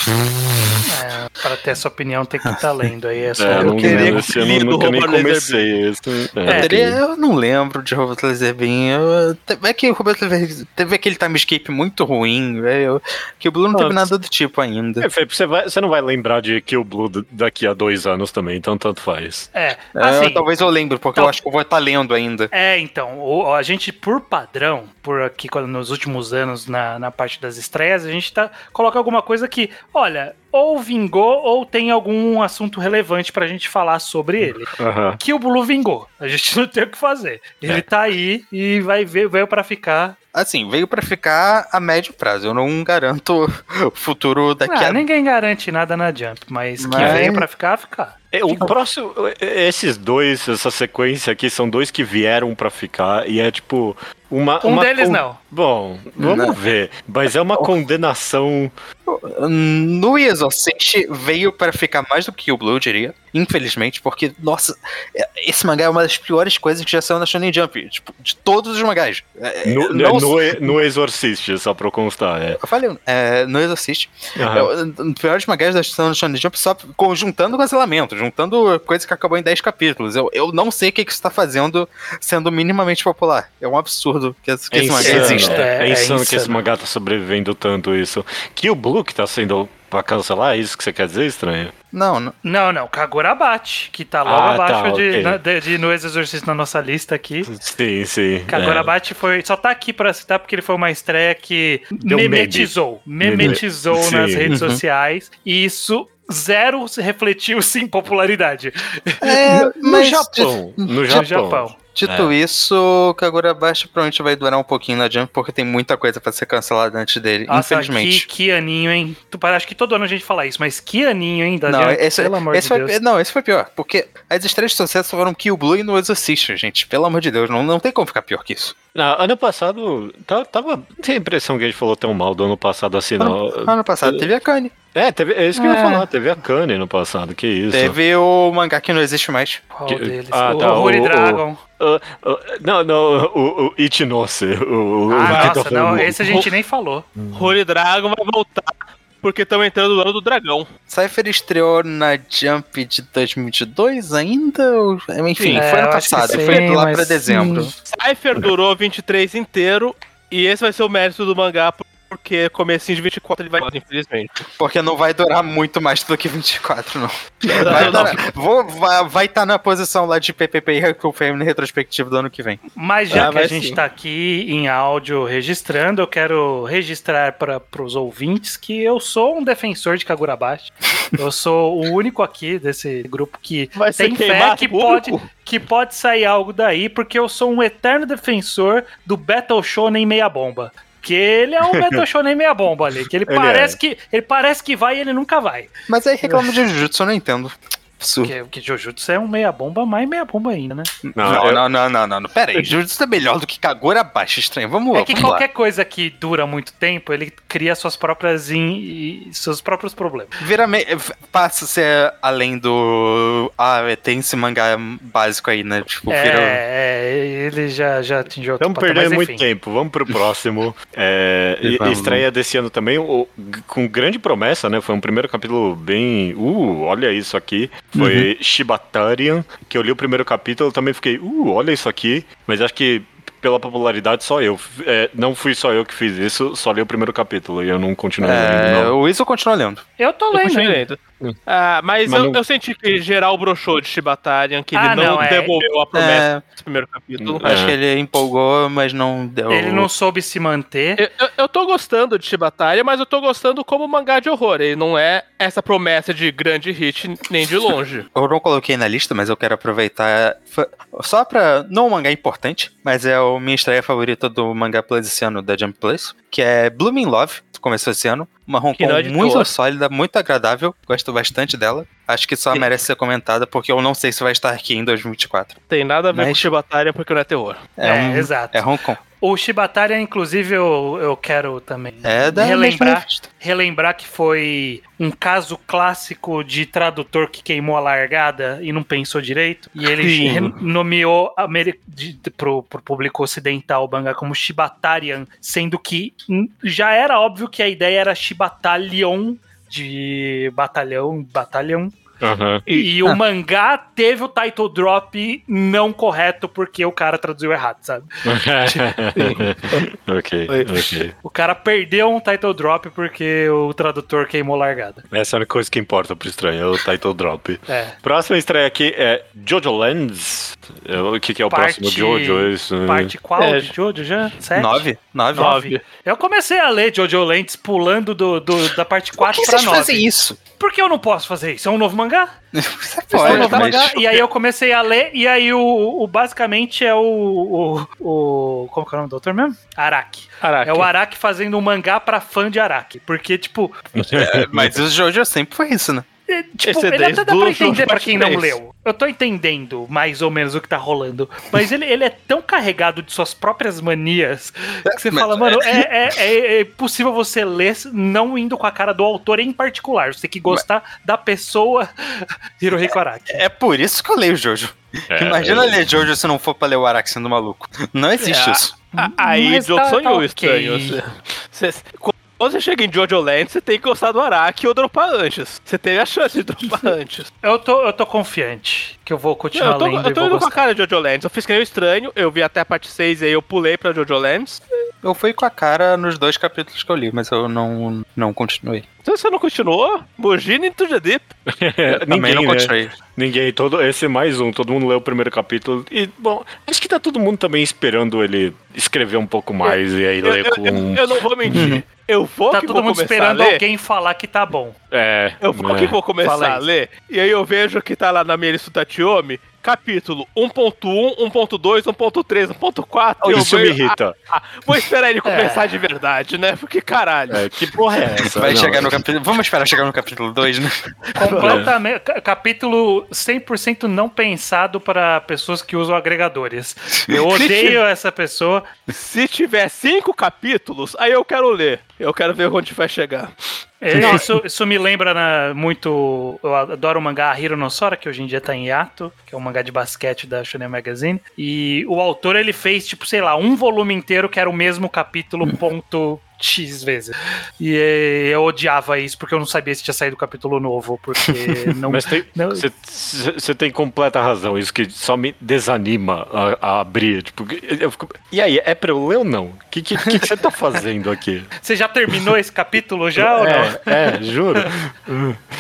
É, para ter essa opinião tem que estar lendo aí. É só É, eu não queria lembro, ano eu lido nunca nem Robot Laser comecei esse. É, É, teria- eu não lembro de Robot Laser Beam. Eu, é que o Robot Laser teve aquele timescape muito ruim, velho. Que o Blue não teve Ah, nada do tipo ainda. É, Felipe, você, vai- você não vai lembrar de Kill Blue daqui a dois anos também, então tanto faz. É, É, assim, talvez eu lembre, porque tal- eu acho que eu vou estar lendo ainda. É, então, o- a gente, por padrão, por aqui nos últimos anos, na, na parte das estreias, a gente tá, coloca alguma coisa que, olha, ou vingou ou tem algum assunto relevante pra gente falar sobre ele. Aham. Que o Blue vingou. A gente não tem o que fazer. Ele É. tá aí e vai ver, veio pra ficar. Assim, veio pra ficar a médio prazo. Eu não garanto o futuro daqui Ah, a. ninguém garante nada na Jump, mas, que Mas- veio pra ficar, ficar. É, o próximo, é, esses dois, essa sequência aqui, são dois que vieram pra ficar e é tipo uma. Um uma deles con- não. Bom, vamos Não. ver. Mas é uma condenação. No Exorcist veio para ficar mais do que o Blue, eu diria. Infelizmente, porque, nossa, é- esse mangá é uma das piores coisas que já saiu na Shonen Jump. Tipo, de todos os mangás. É, No, não- no, no Exorcist, só pra constar. É. Eu falei, é, no Exorcist. Aham. É um dos piores mangás da Shonen Shonen Jump, só conjuntando cancelamento, juntando coisa que acabou em 10 capítulos. Eu, eu não sei o que, que isso tá fazendo sendo minimamente popular. É um absurdo que, esse- que É esse mangá insano, exista. é, É, é insano que esse insano. mangá tá sobrevivendo tanto isso. Que o Blue que tá sendo pra cancelar, é isso que você quer dizer, estranho? Não, não. Não, não, Kagorabate, que tá logo Ah, abaixo tá, de, ok. na- de, de No Exorcist na nossa lista aqui. Sim, sim. Kagorabate foi. Só tá aqui pra citar porque ele foi uma estreia que Deu meme. memetizou. Memetizou Sim. nas redes Uhum. sociais. E isso zero se refletiu sim em popularidade. É, No mas Japão. No No Japão. Dito isso, Kagura Baixo provavelmente vai durar um pouquinho na Jump, porque tem muita coisa pra ser cancelada antes dele, Nossa, infelizmente. Que, que aninho, hein? Tu, acho que todo ano a gente fala isso, mas que aninho, hein? Da Não, Jump, esse, pelo amor esse de foi, Deus. não, esse foi pior, porque as estreias de sucesso foram Kill Blue e no Exorcist, gente. Pelo amor de Deus, não, não tem como ficar pior que isso. Não, ano passado, tá- tava. Não tem a impressão que a gente falou tão mal do ano passado assim, não. Ano passado teve a Kanye. É, teve, é isso que eu ia É. falar, teve a Kanye no passado, que isso. Teve o mangá que não existe mais. Qual que- deles? ah, o tá, Horror o- Dragon. Ah, ah, não, não, o, o Ichinose. O, o Ah, que nossa, tá não, esse a gente nem falou. Holy Dragon vai voltar, porque estamos entrando no ano do dragão. Cypher estreou na Jump de 2022 ainda? Enfim, É, foi ano passado, sim, foi lá pra dezembro. hum. Cypher durou 23 inteiro, e esse vai ser o mérito do mangá, por- porque comecinho de 24 ele vai embora, infelizmente. Porque não vai durar muito mais do que 24, não. Vai Não, estar vou, vai, vai tá na posição lá de PPP e Confirm retrospectivo do ano que vem. Mas já Ah, que a gente sim. tá aqui em áudio registrando, eu quero registrar para os ouvintes que eu sou um defensor de Kagurabashi. eu sou o único aqui desse grupo que Vai tem fé que pode, que pode sair algo daí, porque eu sou um eterno defensor do Battle Shonen meia bomba. Que ele é um Shonen meia bomba ali, que ele, Ele parece é. que ele parece que vai e ele nunca vai. Mas aí reclama de Jujutsu, eu não entendo. Porque, porque Jujutsu é um meia bomba, mais meia bomba ainda, né? Não, Não, eu- não, não, não, não, não. Pera aí, Jujutsu é melhor do que Kagura abaixo, estranho. Vamos lá, É que vamos lá. qualquer coisa que dura muito tempo, ele cria suas próprias in- e seus próprios problemas. Vira me... passa a ser além do. Ah, tem esse mangá básico aí, né? Tipo, É, vira. é, ele já, já atingiu outro Estamos perdendo muito tempo, vamos pro próximo. É, e- Vamos. estreia desse ano também, o- com grande promessa, né? Foi um primeiro capítulo bem. Uh, olha isso aqui. Foi Uhum. Shibatarian, que eu li o primeiro capítulo, eu também fiquei, uh, olha isso aqui. Mas acho que pela popularidade só eu. É, não fui só eu que fiz isso, só li o primeiro capítulo e eu não continuei lendo. É, não. o Iso continua lendo. Eu tô Eu lendo lendo. Ah, mas Mas eu, não- eu senti que geral broxou de Shibatarian, que ele Ah, não, não, é. devolveu a promessa É, desse primeiro capítulo. É. acho que ele empolgou, mas não deu. Ele não soube se manter. Eu, eu- eu tô gostando de Shibatarian, mas eu tô gostando como mangá de horror. Ele não é essa promessa de grande hit nem de longe. Eu não coloquei na lista, mas eu quero aproveitar. Só pra. Não um mangá importante, mas é a minha estreia favorita do mangá Plus esse ano da Jump Plus, que é Blooming Love, que começou esse ano. Uma Hong Kong é de muito boa. sólida, muito agradável. Gosto bastante dela. Acho que só Sim. merece ser comentada, porque eu não sei se vai estar aqui em 2024. Tem nada a ver Mas- com Shibatarian porque não é terror. É, É, um- exato. É Hong Kong. O Shibataria, inclusive, eu, eu quero também É relembrar, relembrar que foi um caso clássico de tradutor que queimou a largada e não pensou direito. E ele nomeou pro, pro público ocidental o mangá como Shibatarian, sendo que já era óbvio que a ideia era Shibatalion, de batalhão, batalhão. Aham. E, o mangá teve o title drop não correto porque o cara traduziu errado, sabe? ok, ok. O cara perdeu um title drop porque o tradutor queimou largada. Essa é a única coisa que importa pro estranho, é o title drop. É. Próxima estreia aqui é Jojo Lands. É, O que, que é o Parte- próximo Jojo? Isso. Parte qual É. de Jojo já? Sete? Nove? Nove? Nove. Eu comecei a ler Jojo Lentes pulando do, do- da parte 4 pra 9. isso? Por que eu não posso fazer isso? É um novo mangá? Você é um pode, novo mas... mangá. E aí eu comecei a ler, e aí o, o- basicamente é o, o, o- Como que é o nome do autor mesmo? Araki. Caraca. É o Araki fazendo um mangá pra fã de Araki. Porque, tipo, É, mas o Jojo sempre foi isso, né? É, Tipo, Esse é ele até dá pra Jojo entender pra quem não leu. Eu tô entendendo mais ou menos o que tá rolando. Mas ele, ele é tão carregado de suas próprias manias que você Mas- fala, mano, é, é, é, é possível você ler não indo com a cara do autor em particular. Você tem que gostar da pessoa Hirohiko Araki. É por isso que eu leio Jojo. É, Imagina é. ler Jojo se não for pra ler o Araki sendo maluco. Não existe É, isso. A- Aí, Mas Jogo tá- sonhou tá estranho. ok. Você- você- quando você chega em Jojo Land, você tem que gostar do Araki ou dropar antes. Você teve a chance de dropar antes. Eu tô, eu tô confiante que eu vou continuar eu tô, lendo eu tô indo com a cara de Jojo Lands. Eu fiz que nem o estranho, eu vi até a parte 6 e aí eu pulei pra Jojo Lands. Eu fui com a cara nos dois capítulos que eu li, mas eu não, não continuei. Então você não continuou? Mugina into the Deep. É, Também ninguém, não né? continuei. Ninguém, todo, esse é mais um, todo mundo leu o primeiro capítulo. E, bom, acho que tá todo mundo também esperando ele escrever um pouco mais e aí Eu, ler eu- com. eu- eu não vou mentir. Eu vou Tá que todo vou mundo começar esperando a ler. alguém falar que tá bom. É. Eu vou é. que vou começar Fala a ler, e aí eu vejo que tá lá na minha lista do Tatiomi, capítulo 1.1, 1.2, 1.3, 1.4. e eu Isso me vejo- irrita. Ah, vou esperar ele começar de verdade, né? Porque caralho. É, que porra é essa? Vai Não, chegar no capítulo. Vamos esperar chegar no capítulo 2, né? Completamente. ca- Capítulo 100% não pensado para pessoas que usam agregadores. Eu odeio essa pessoa. Se tiver cinco capítulos, aí eu quero ler. Eu quero ver onde vai chegar. É, Isso, isso me lembra na- muito. Eu adoro o mangá Hiro no Sora, que hoje em dia tá em hiato, que é um mangá de basquete da Shonen Magazine. E o autor ele fez, tipo, sei lá, um volume inteiro que era o mesmo capítulo, ponto X vezes. E eh, eu odiava isso porque eu não sabia se tinha saído o capítulo novo, porque não. Mas você tem completa razão, isso que só me desanima a, a abrir. Tipo, fico, e aí, é pra eu ler ou não? O que você que, que tá fazendo aqui? Você já terminou esse capítulo já ou não? É, é, juro.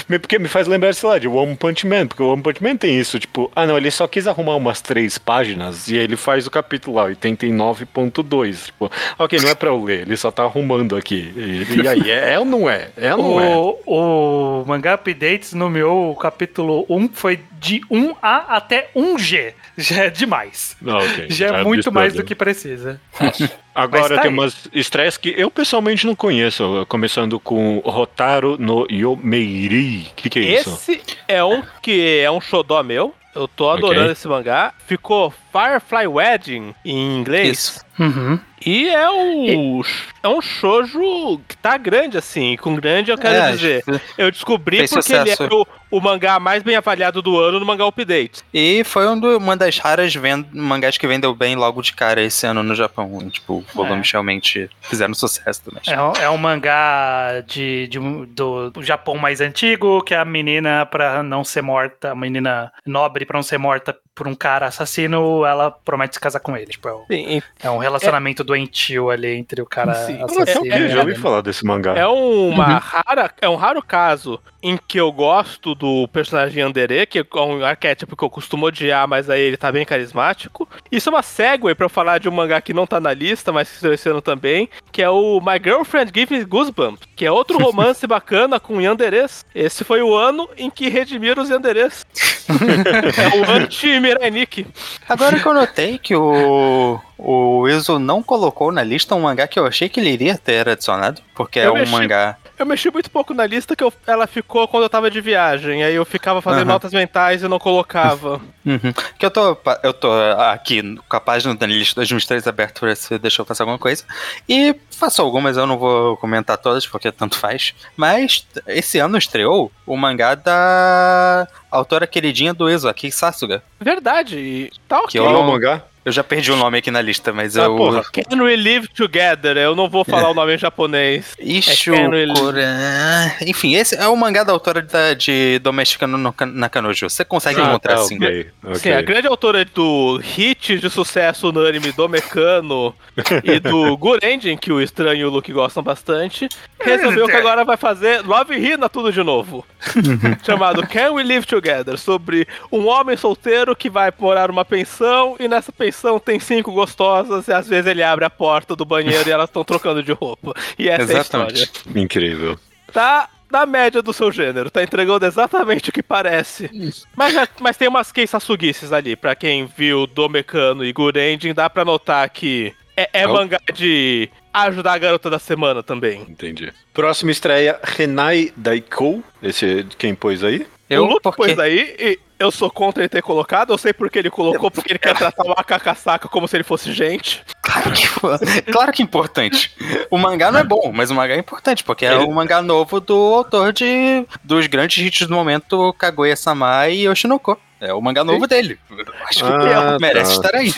Porque me faz lembrar, sei lá, de One Punch Man, porque o One Punch Man tem isso, tipo, ah não, ele só quis arrumar umas três páginas e aí ele faz o capítulo lá, 89.2. Tipo, ok, não é pra eu ler, ele só tá arrumando aqui. E, e aí, é, é ou não é? É ou não é? O, o Mangá Updates nomeou o capítulo 1, foi de 1A até 1G. Já é demais. Ah, ok. Já é Tá muito mais do que precisa. Agora tá tem aí. umas estreias que eu pessoalmente não conheço, começando com Rotaro no Yomeiri. O que, que é isso? Esse é um que é um xodó meu. Eu tô adorando Ok. esse mangá. Ficou Firefly Wedding em inglês. Isso. Uhum. E é um, é um shoujo que tá grande, assim. Com grande eu quero É, dizer. Eu descobri porque ele sucesso. era o, o mangá mais bem avaliado do ano no Mangá Update. E foi um do- uma das raras ven- mangás que vendeu bem logo de cara esse ano no Japão. Tipo, volumes realmente fizeram sucesso também. É, um- é um mangá de, de do, do Japão mais antigo, que a menina, pra não ser morta, a menina nobre pra não ser morta por um cara assassino, ela promete se casar com ele. Tipo, é um- Sim, é um relacionamento doentio ali entre o cara Sim. assassino. É, e já ouvi menina. falar desse mangá. É uma rara, é um raro caso em que eu gosto do personagem Yandere, que é um arquétipo que eu costumo odiar, mas aí ele tá bem carismático. Isso é uma segue pra eu falar de um mangá que não tá na lista, mas que estou esse ano também, que é o My Girlfriend Give Me Goosebumps, que é outro romance bacana com Yanderes. Esse foi o ano em que redimiram os Yanderes. é o anti-Mirai Nikki. Agora que eu notei que o, o Iso não colocou na lista um mangá que eu achei que ele iria ter adicionado, porque é Eu um mexi- mangá. Eu mexi muito pouco na lista que eu- ela ficou quando eu tava de viagem. Aí eu ficava fazendo Aham. notas mentais e não colocava. Uhum. Que eu tô, eu tô aqui com a página da lista 2003 aberta pra ver se deixou passar alguma coisa. E faço algumas, eu não vou comentar todas, porque tanto faz. Mas esse ano estreou o mangá da autora queridinha do Iso, Aki Sasuga. Verdade. e Tá ok. Que é o mangá? Eu já perdi o nome aqui na lista, mas Ah, eu. porra. Can we live together? Eu não vou falar o nome em japonês. Ishu É Kura- Enfim, esse é o mangá da autora da- de Domestica no, no, Nakanojo. Você consegue encontrar tá, assim. ok, ok. Sim, a grande autora do hit de sucesso unânime do Mecano e do Gurendin, que o estranho e o Luke gostam bastante, resolveu que agora vai fazer Love Hina tudo de novo. chamado Can We Live Together? Sobre um homem solteiro que vai morar numa pensão e nessa pensão tem cinco gostosas e às vezes ele abre a porta do banheiro e elas estão trocando de roupa. E essa Exatamente. é a história. Incrível. Tá na média do seu gênero, tá entregando exatamente o que parece. Mas, já- mas tem umas Keisasugices ali, pra quem viu Domecano e Gurendin, dá pra notar que é, é Oh. mangá de ajudar a garota da semana também. Entendi. Próxima estreia, Renai Daiko. Esse é quem pôs aí? Eu, o Luke pôs aí e eu sou contra ele ter colocado, eu sei porque ele colocou, porque ele quer tratar o Akakasaka como se ele fosse gente. Claro que, foi- claro que é importante. O mangá não é bom, mas o mangá é importante, porque é Ele- o mangá novo do autor de dos grandes hits do momento, Kaguya-sama e Yoshinoko. É o mangá novo dele. Eu Acho que Ah, merece tá. estar aí.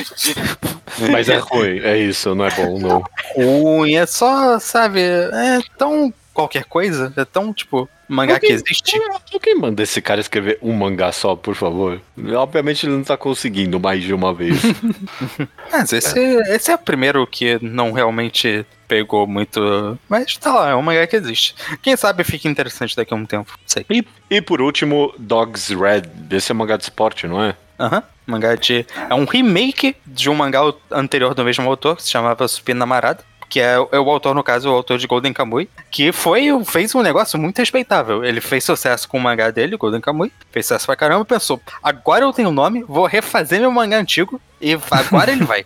Mas é ruim, é isso, não é bom, não. Ruim, é só, sabe, é tão qualquer coisa, é tão, tipo, mangá que existe. Alguém manda esse cara escrever um mangá só, por favor? Obviamente ele não tá conseguindo mais de uma vez. Mas esse, esse é o primeiro que não realmente pegou muito. Mas tá lá, é um mangá que existe. Quem sabe fica interessante daqui a um tempo. Sei. e, e por último, Dogs Red. Esse é mangá de esporte, não é? Aham. Mangá de. É um remake de um mangá anterior do mesmo autor, que se chamava Supina Namarada. Que é, é o autor, no caso, o autor de Golden Kamuy. Que foi, fez um negócio muito respeitável. Ele fez sucesso com o mangá dele, Golden Kamuy. Fez sucesso pra caramba. Pensou, agora eu tenho nome, vou refazer meu mangá antigo. E agora ele vai.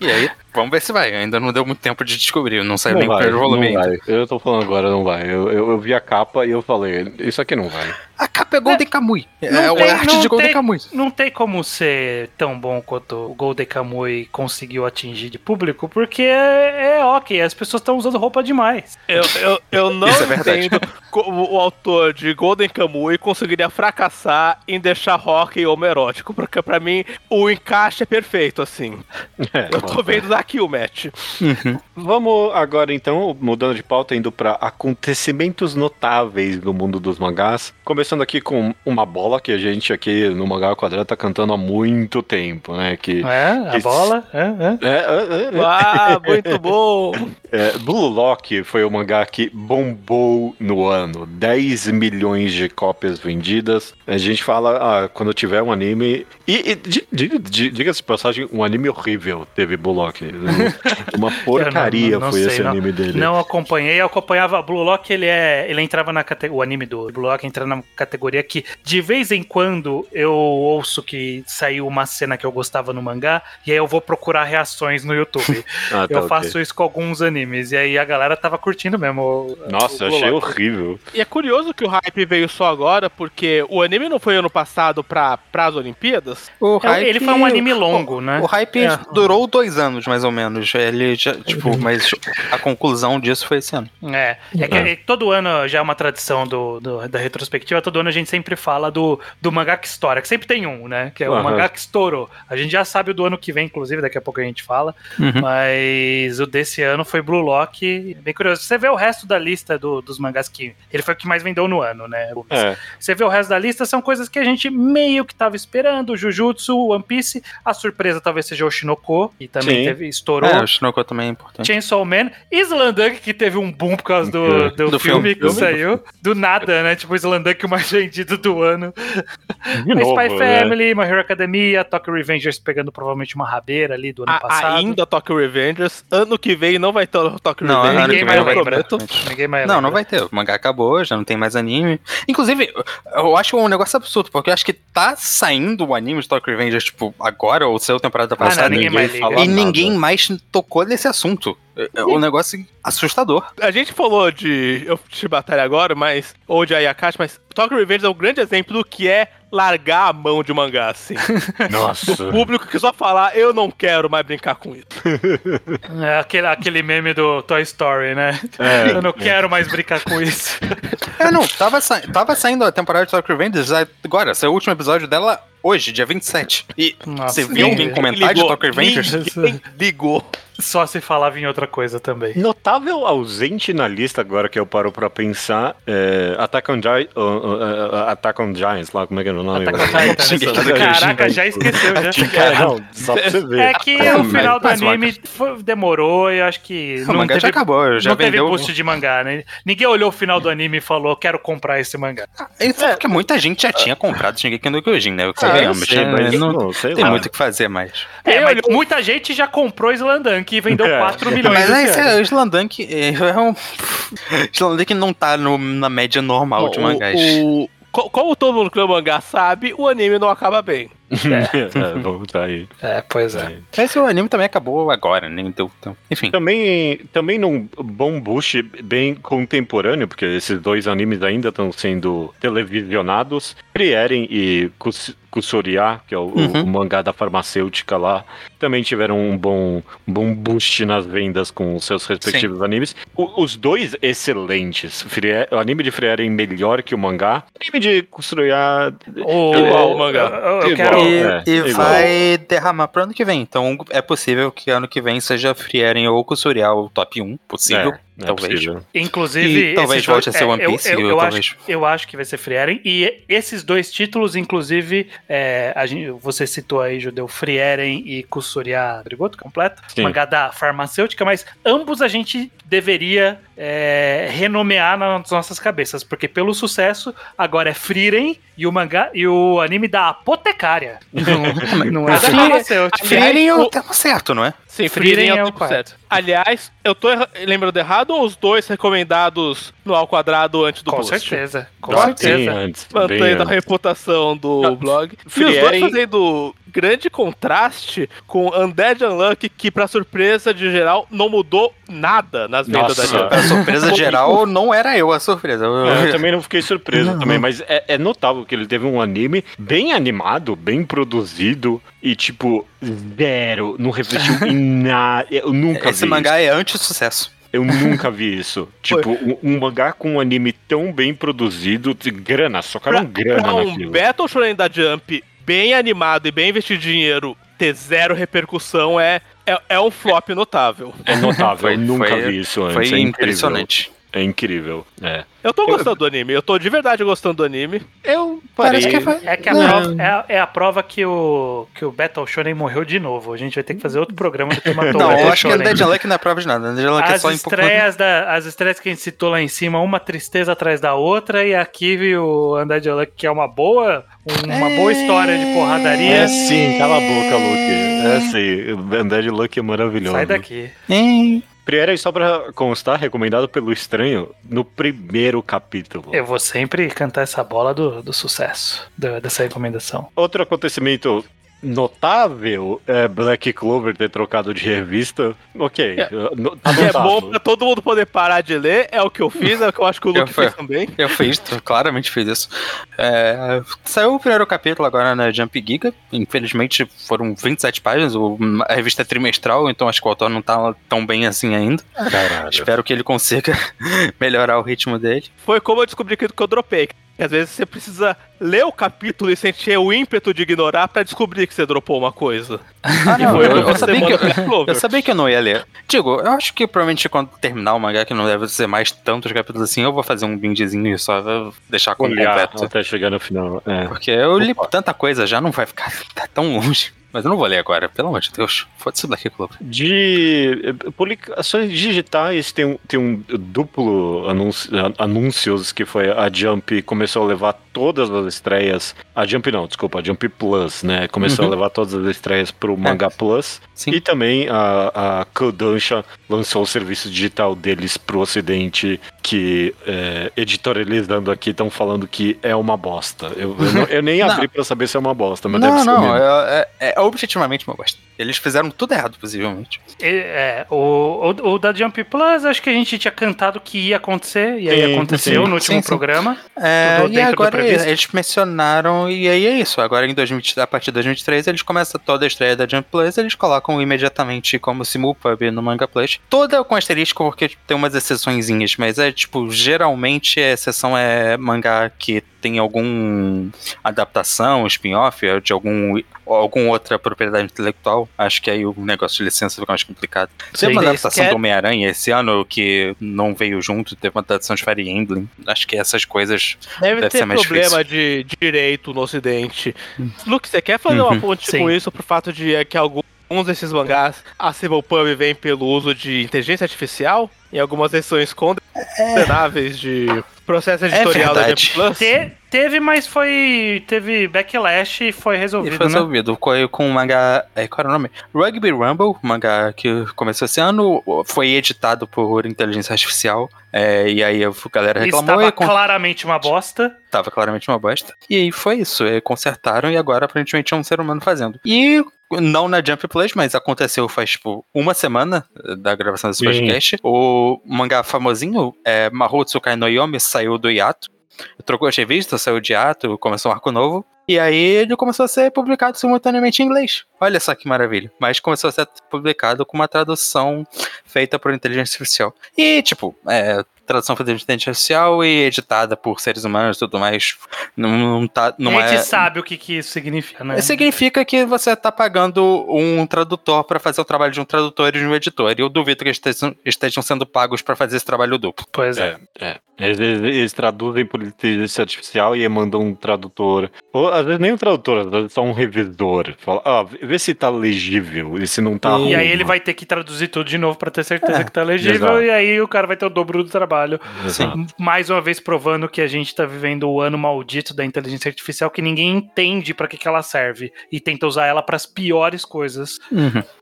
E aí, vamos ver se vai. Ainda não deu muito tempo de descobrir. Não saiu não nem o vai, primeiro volume não vai. Eu tô falando agora, não vai. Eu, eu, eu vi a capa e eu falei, isso aqui não vai. A capa é Golden Kamuy. É Não o tem- arte de Golden tem- Kamuy. Não tem como ser tão bom quanto o Golden Kamuy conseguiu atingir de público, porque é, é ok, as pessoas estão usando roupa demais. Eu, eu, eu não é entendo co- o, o autor de Golden Kamuy conseguiria fracassar em deixar rock homoerótico, porque pra mim o encaixe é perfeito, assim. É, Eu tô vendo daqui o match. Vamos agora então, mudando de pauta, indo para acontecimentos notáveis do mundo dos mangás. Começando aqui com uma bola que a gente aqui no Mangá Quadrado tá cantando há muito tempo, né? Que É, a Isso. bola. É, é. é, é, é, Ah, muito bom! é, Blue Lock foi o mangá que bombou no ano. 10 milhões de cópias vendidas. A gente fala, ah, quando tiver um anime. E, e di- di- di- diga-se passagem, um anime horrível teve Blue Lock. Uma porcaria Eu não- não foi sei, esse não. anime dele. Não acompanhei, eu acompanhava Blue Lock, ele é, ele entrava na categoria, o anime do Blue Lock entra na categoria que de vez em quando eu ouço que saiu uma cena que eu gostava no mangá e aí eu vou procurar reações no YouTube. Ah, tá, eu faço isso com alguns animes e aí a galera tava curtindo mesmo. o- Nossa, o achei Lock. horrível. E é curioso que o hype veio só agora, porque o anime não foi ano passado pra, pras Olimpíadas. O É, ele foi um anime longo, né? O hype É. durou dois anos, mais ou menos. Ele já, tipo, mas a conclusão disso foi esse ano. É, é que É. todo ano já é uma tradição do, do- da retrospectiva, todo ano a gente sempre fala do, do mangá que estoura, que sempre tem um, né? Que é o mangá que estourou. A gente já sabe o do ano que vem, inclusive, daqui a pouco a gente fala. Uhum. Mas o desse ano foi Blue Lock. Bem curioso. Você vê o resto da lista do- dos mangás que. Ele foi o que mais vendeu no ano, né? É, Você vê o resto da lista, são coisas que a gente meio que tava esperando. Jujutsu, One Piece. A surpresa talvez seja o Shinoko, que também teve, estourou. É, o Shinoko também é importante. Chainsaw Man, Slandunk, que teve um boom por causa do, do, Do filme, filme. que saiu. Do nada, né? Tipo, Slandunk, o mais vendido do ano. de novo, Spy né? Family, My Hero Academia, Tokyo Revengers pegando provavelmente uma rabeira ali do ano A- passado. ainda Tokyo Revengers. Ano que vem não vai ter o Tokyo Não, Revengers. ninguém vai prometo. Ninguém mais Não, lembra. não vai ter. O mangá acabou, já não tem mais anime. Inclusive, eu acho um negócio absurdo, porque eu acho que tá saindo o anime de Tokyo Revengers, tipo, agora, ou saiu temporada Ah, não, passada. ninguém mais e nada. ninguém mais tocou nesse assunto. É é um negócio assustador. A gente falou de eu de batalha agora, mas. Ou de Ayakashi, mas Tokyo Revengers é um grande exemplo do que é largar a mão de mangá, assim. Nossa. Do público que só falar, eu não quero mais brincar com isso. É aquele, aquele meme do Toy Story, né? É. Eu não quero mais brincar com isso. É, não, tava, sa- tava saindo a temporada de Tokyo Revengers agora, saiu o último episódio dela hoje, dia 27. E Nossa, você viu alguém comentar de ligou. Tokyo Revengers? Ninguém ligou. Só se falava em outra coisa também. Notável ausente na lista agora que eu paro pra pensar é Attack, on Gi- uh, uh, uh, Attack on Giants, lá, como é que é o nome? Caraca, já esqueceu, já. É, não, só pra você ver. É que É, o final do anime foi- demorou e acho que. O mangá já acabou, já não teve vendeu. boost de mangá, né? Ninguém olhou o final do anime e falou, quero comprar esse mangá. Isso é porque muita gente já tinha comprado Shingeki no Kyojin, né? Ah, eu sei, né? mas não não, sei tem lá. muito o que fazer mais. É, Eu mas olhei- muita gente já comprou Slandunk e vendeu É. 4 milhões Mas é, é, o Slandunk é, é um... Slandunk não tá no- na média normal de O- mangás. o- co- como todo mundo que lê mangá sabe, o anime não acaba bem. é, vamos tá aí. É, pois é. Esse o anime também acabou agora, nem deu tempo. Enfim. Também, também num bom boost bem contemporâneo, porque esses dois animes ainda estão sendo televisionados. Frieren e Kus- Kusoriya, que é o, o Uhum. mangá da farmacêutica lá, também tiveram um bom, bom boost nas vendas com os seus respectivos animes. O- os dois excelentes. Frie- o anime de Frieren melhor que o mangá. O anime de Kusoriya O, Igual o mangá. Eu, eu Igual. quero. E, é, e igual. vai derramar pro ano que vem. Então é possível que ano que vem seja Frieren ou Kusurial o top 1. Possível, É, é talvez. possível. Inclusive. E talvez volte dois- a ser é, One eu- Piece, Eu, ou eu talvez- acho, eu acho que vai ser Frieren. E esses dois títulos, inclusive, é, a gente, você citou aí, Judeu, Frieren e Kusuriya Brigoto, completo. Sim. Mangá da farmacêutica, mas ambos a gente deveria é, renomear nas nossas cabeças, porque pelo sucesso, agora é Frieren e o mangá e o anime da apotecária. Não, não é da Frieren- farmacêutica. Frieren é o o- certo, não é? Sim, Frieren é é o o certo. Aliás, eu tô lembrando errado ou os dois recomendados no ao quadrado antes do Com boost? certeza, com sim, certeza. antes, Mantendo a reputação do Não, blog. E os dois fazendo grande contraste com Undead Unluck, que pra surpresa de geral não mudou nada nas vendas Nossa. da Jump. A surpresa geral não era eu a surpresa. Eu- É, eu também não fiquei surpreso também, mas é, é notável que ele teve um anime bem animado, bem produzido e, tipo, zero, não refletiu em nada. Eu nunca Esse vi mangá é anti-sucesso. Eu nunca vi isso. tipo, um, um mangá com um anime tão bem produzido, de grana, socaram grana Pra um naquilo. Battle Shonen da Jump bem animado e bem investido de dinheiro ter zero repercussão é, é, é um flop notável. É notável, eu nunca foi- vi isso antes. Foi é incrível. impressionante. É incrível. É. Eu tô gostando do anime, eu tô de verdade gostando do anime. Eu Parece que foi. É que a prova, é, a, é a prova que o, que o Battle Shonen morreu de novo. A gente vai ter que fazer outro programa do que matou o Não, eu acho que a Shonen. Dead Luck não é prova de nada. Dead é As só empurrando. estreias, da, as estreias que a gente citou lá em cima, uma tristeza atrás da outra, e aqui o Undead Luck, que é uma boa, uma boa história de porradaria. É sim, cala a boca, Luke. É sim, Undead Luck é maravilhoso. Sai daqui. Hein? Primeiro, só pra constar, recomendado pelo Estranho no primeiro capítulo. Eu vou sempre cantar essa bola do, do sucesso, da- dessa recomendação. Outro acontecimento notável é Black Clover ter trocado de revista. Ok, É. no- tá é bom pra todo mundo poder parar de ler, é o que eu fiz, é o que eu acho que o Eu Luke fez também. Eu fiz, claramente fiz isso. É, saiu o primeiro capítulo agora na Jump Giga. Infelizmente foram 27 páginas. o- a revista é trimestral, então acho que o autor não tá tão bem assim ainda. Caralho. Espero que ele consiga melhorar o ritmo dele. Foi como eu descobri que eu dropei. Que às vezes você precisa ler o capítulo e sentir o ímpeto de ignorar pra descobrir que você dropou uma coisa. Ah, E foi eu, eu você sabia que eu, eu sabia que eu não ia ler. Digo, eu acho que provavelmente quando terminar o mangá, que não deve ser mais tantos capítulos assim, eu vou fazer um bingezinho e só vou deixar como Olhar completo. até chegar no final. É. Porque eu li Opa. tanta coisa, já não vai ficar tá tão longe. Mas eu não vou ler agora, pelo amor de Deus. Foda-se Black Clover. De eh, publicações digitais, tem um, tem um duplo anúncio, anúncios que foi a Jump começou a levar todas as estreias. A Jump não, desculpa, a Jump Plus, né? Começou Uhum. a levar todas as estreias pro Manga Plus. Sim. E também a, a Kodansha lançou o serviço digital deles pro ocidente, que é, editorializando aqui estão falando que é uma bosta. Eu, eu, não- eu nem Não. abri pra saber se é uma bosta, mas deve Não, ser não, mesmo. é, é, é objetivamente uma bosta. Eles fizeram tudo errado, possivelmente. É, o, o, o da Jump Plus, acho que a gente tinha cantado que ia acontecer, e aí Sim, aconteceu sim. no último Sim, sim. programa. É, e agora previsto. eles mencionaram, e aí é isso. Agora em 2020, a partir de 2023, eles começam toda a estreia da Jump Plus, eles colocam imediatamente como simulpub no Manga Plus. Toda com asterisco, porque tem umas exceçõezinhas, mas é tipo, geralmente a exceção é mangá que tem algum adaptação, spin-off, é de algum algum outra propriedade intelectual. Acho que aí o negócio de licença fica mais complicado. Teve uma adaptação quer- do Homem-Aranha esse ano que não veio junto, teve uma adaptação de Fire Emblem. Acho que essas coisas Deve, Deve ter ser mais problema de direito no ocidente. Luke, você quer fazer Uhum, uma ponte sim. com isso pro fato de é, que alguns desses mangás, a Civil Pub vem pelo uso de inteligência artificial? Em algumas versões condenáveis de processo editorial da verdade. Jump Plus? Te- teve, mas foi. Teve backlash e foi E resolvido. foi né? resolvido com, com o mangá. É, qual era o nome? Rugby Rumble, mangá que começou esse ano, foi editado por inteligência artificial. é, e aí a galera reclamou Estava e con- claramente uma bosta. tava claramente uma bosta. E aí foi isso, é, consertaram e agora aparentemente é um ser humano fazendo. E não na Jump Plus, mas aconteceu faz tipo uma semana eh, da gravação desse Sim. podcast. O mangá famosinho, é, Mahou Tsukai no Yomi, saiu do hiato. Trocou as revistas, saiu de hiato, começou um arco novo. E aí ele começou a ser publicado simultaneamente em inglês. Olha só que maravilha. Mas começou a ser publicado com uma tradução feita por inteligência artificial. E, tipo, é, tradução feita por inteligência artificial e editada por seres humanos e tudo mais. Não, não tá. Não a gente é, sabe o que, que isso significa, né? Significa que você tá pagando um tradutor para fazer o trabalho de um tradutor e de um editor. E eu duvido que eles estejam, estejam sendo pagos para fazer esse trabalho duplo. Pois é. É, é. Eles, eles- eles traduzem por inteligência artificial e mandam um tradutor. Ou às vezes nem um tradutor, às vezes só um revisor. Fala, ah, vê se tá legível e se não tá E ruim. Aí ele vai ter que traduzir tudo de novo pra ter certeza É, que tá legível, exato. e aí o cara vai ter o dobro do trabalho. Exato. Mais uma vez provando que a gente tá vivendo o ano maldito da inteligência artificial, que ninguém entende pra que, que ela serve e tenta usar ela pras piores coisas,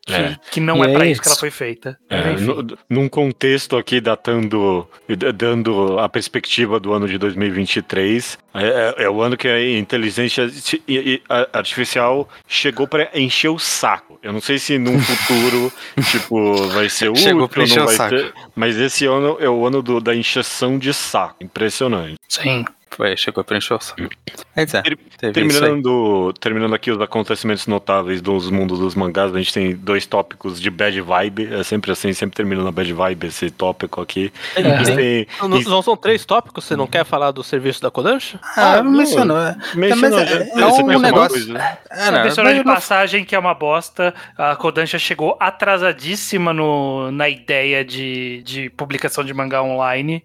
que, É. que não E é pra é isso que ela foi feita. É, no- num contexto aqui datando, dando a perspectiva do ano de 2023, é, é- é o ano que a inteligência artificial chegou para encher o saco. Eu não sei se num futuro, tipo, vai ser útil Chegou ou pra encher não o vai saco. ter, mas esse ano é o ano do- da encheção de saco. Impressionante. Sim. Foi, chegou pra encher o saco. É, isso aí. Terminando, terminando aqui os acontecimentos notáveis dos mundos dos mangás, a gente tem dois tópicos de bad vibe. É sempre assim, sempre terminando na bad vibe esse tópico aqui. É. Tem- Não, não- não são três tópicos? Você não quer falar do serviço da Kodansha? Ah, não, mencionou. É, mencionou, mas já- é- é um negócio- coisa? é, não, Mencionou de passagem que é uma bosta. A Kodansha chegou atrasadíssima no, na ideia de, de publicação de mangá online.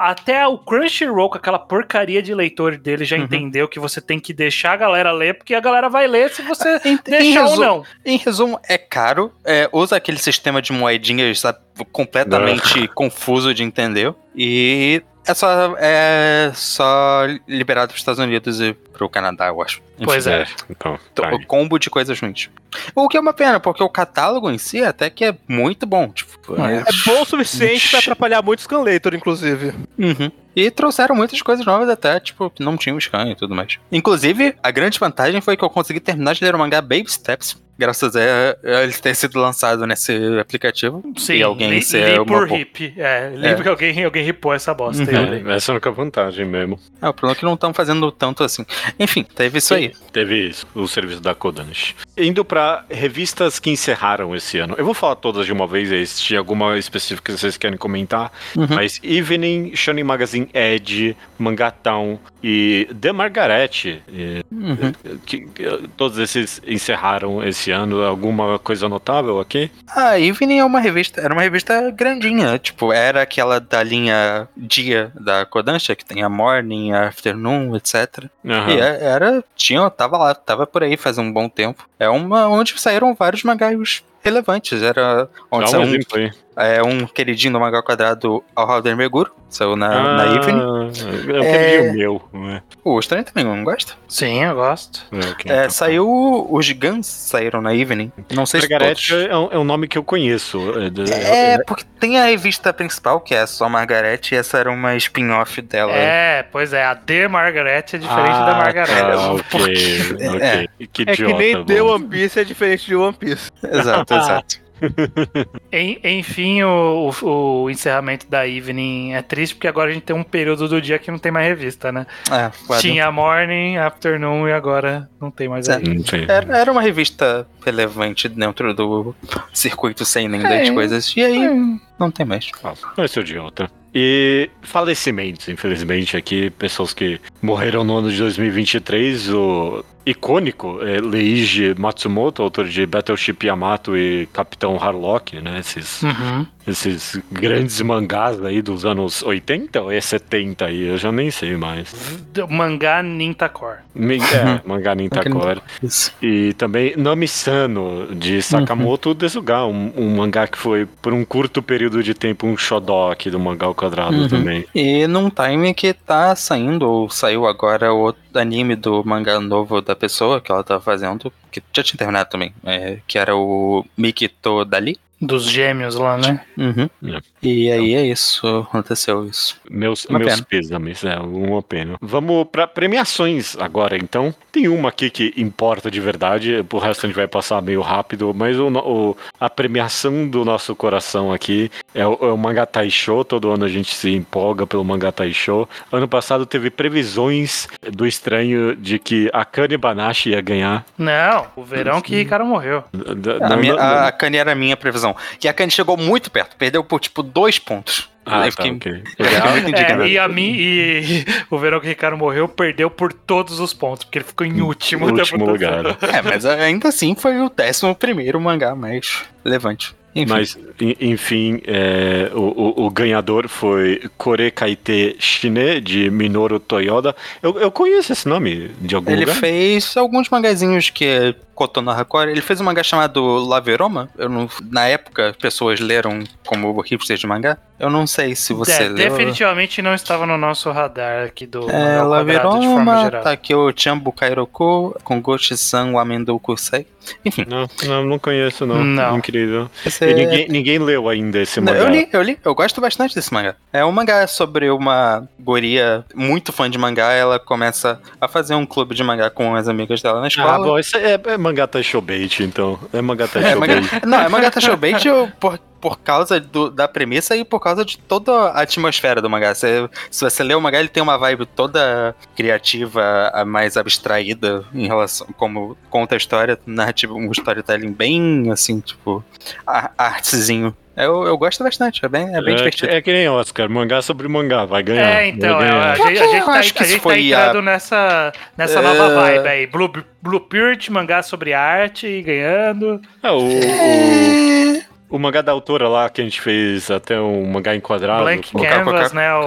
Até o Crunchyroll, com aquela porcaria de leitor dele, já Uhum. entendeu que você tem que deixar a galera ler, porque a galera vai ler se você Em- em deixar ou resu- não. Em resumo, é caro, é, usa aquele sistema de moedinhas sabe, completamente confuso de entender. E é só, é só liberado para os Estados Unidos e para o Canadá, eu acho. Pois é. Então, então, tá o combo de coisas ruins. O que é uma pena, porque o catálogo em si até que é muito bom. Tipo, é- É bom o suficiente pra atrapalhar muito o Scanlator, inclusive. Uhum. E trouxeram muitas coisas novas até, tipo, não tinham scan e tudo mais. Inclusive, a grande vantagem foi que eu consegui terminar de ler o mangá Baby Steps, graças a a ele ter sido lançado nesse aplicativo. Sim, e alguém li, ser li por hip. É, li É. porque alguém, alguém ripou essa bosta. Uhum. É, essa é a única vantagem mesmo. É, o problema é que não estão fazendo tanto assim. Enfim, teve isso aí. Teve isso, o serviço da Kodansha. Indo pra revistas que encerraram esse ano. Eu vou falar todas de uma vez, aí, se tinha alguma específica que vocês querem comentar. Uhum. Mas Evening, Shonen Magazine Edge, Mangatão e The Margaret, e, Uhum. que, que, todos esses encerraram esse ano. Alguma coisa notável aqui? A Evening é uma revista, era uma revista grandinha, tipo, era aquela da linha dia da Kodansha, que tem a Morning, a Afternoon, etc. Aham. E é- era, tinha, tava lá, tava por aí faz um bom tempo. É uma onde saíram vários mangás relevantes, era onde Dá um saiu um, aí. é, um queridinho do mangá quadrado ao Halder Meguro, saiu na, na Evening. Eu É. o meu. né? O Estranho também não gosta? Sim, eu gosto. É, ok, É, então. saiu, os gigantes saíram na Evening, não sei se Margaret todos. é um, é um nome que eu conheço. É, de- É, porque tem a revista principal, que é só Margaret, e essa era uma spin-off dela. É, pois é, a The Margaret é diferente Ah, da Margaret. Tá, ok, É. Que É que idiota, nem The bom. One Piece é diferente de One Piece. Exato, exato. En- enfim, o, o- o encerramento da Evening é triste, porque agora a gente tem um período do dia que não tem mais revista, né? É, quadro. Tinha Morning, Afternoon e agora não tem mais sei. Era, era uma revista relevante dentro do circuito sem nem das É. coisas. E aí, não tem mais. Ah, de outra. E falecimentos, infelizmente, aqui, pessoas que morreram no ano de 2023, o icônico é, Leiji Matsumoto, autor de Battleship Yamato e Capitão Harlock, né? Esses, Uhum. esses grandes mangás aí dos anos 80 ou é 70 aí? Eu já nem sei mais. Do Mangá Nintakor. É, mangá Nintakora. Isso. E também Nami-Sano, de Sakamoto Desuga, um, um mangá que foi, por um curto período de tempo, um xodó aqui do mangá ao quadrado Uhum. também. E num time que tá saindo, ou saiu agora, o anime do mangá novo da pessoa que ela tá fazendo, que já tinha terminado também, é, que era o Mikito Dali. Dos gêmeos lá, né? Uhum. É. E aí é isso, aconteceu isso. Meus, Uma meus pena. pêsames, é, uma pena. Vamos pra premiações agora, então. Tem uma aqui que importa de verdade, o resto a gente vai passar meio rápido, mas o, o- a premiação do nosso coração aqui é o, é o Manga Taisho, todo ano a gente se empolga pelo Manga Taisho. Ano passado teve previsões do estranho de que a Kane Banashi ia ganhar. Não, o verão que Ricardo morreu. Da- A, não- minha, não- a, a Kanye era a minha previsão. E a Kanye chegou muito perto, perdeu por tipo dois pontos. Ah, eu tá, fiquei. É, e a mim e o verão que Ricardo morreu perdeu por todos os pontos, porque ele ficou em último. Último lugar. É, mas ainda assim foi o décimo primeiro mangá mais relevante. Enfim, Mas, en- enfim, é, o, o- o ganhador foi Kore Kaite Shine, de Minoru Toyoda. Eu, eu conheço esse nome de algum ele lugar? fez alguns magazinhos que Kotono Hakori. Ele fez um mangá chamado Laveroma. Eu não, na época, pessoas leram como hipsters de mangá. Eu não sei se você É, leu. definitivamente não estava no nosso radar aqui do É, Quadrado, de forma Laveroma, geral. Takeo Chambu Kairoku, Kongoshi-san Wamendo Kusei. Enfim, Não, não, não conheço, não. Não. Incrível. esse E é- ninguém, ninguém leu ainda esse Não, mangá. eu li, eu li, eu gosto bastante desse mangá. É um mangá sobre uma guria muito fã de mangá, ela começa a fazer um clube de mangá com as amigas dela na Ah, escola. bom, esse é, é mangá Mangata Showbait, então. É Mangata É, manga... Não, é Mangata Showbait por, por causa do- da premissa e por causa de toda a atmosfera do mangá. Você- se você lê o mangá, ele tem uma vibe toda criativa, mais abstraída em relação como conta a história, narrativa, um storytelling bem assim, tipo, artezinho. Eu, eu gosto bastante, é bem, é bem divertido. É que nem Oscar, mangá sobre mangá, vai ganhar. É, então, vai é, ganhar. a, gente, a gente tá, acho que a isso gente tá foi a- entrando nessa, nessa É. nova vibe aí. Blue, Blue Pirt, mangá sobre arte e ganhando. É, o, o, o mangá da autora lá que a gente fez até um mangá enquadrado. Blank com- Canvas, né? O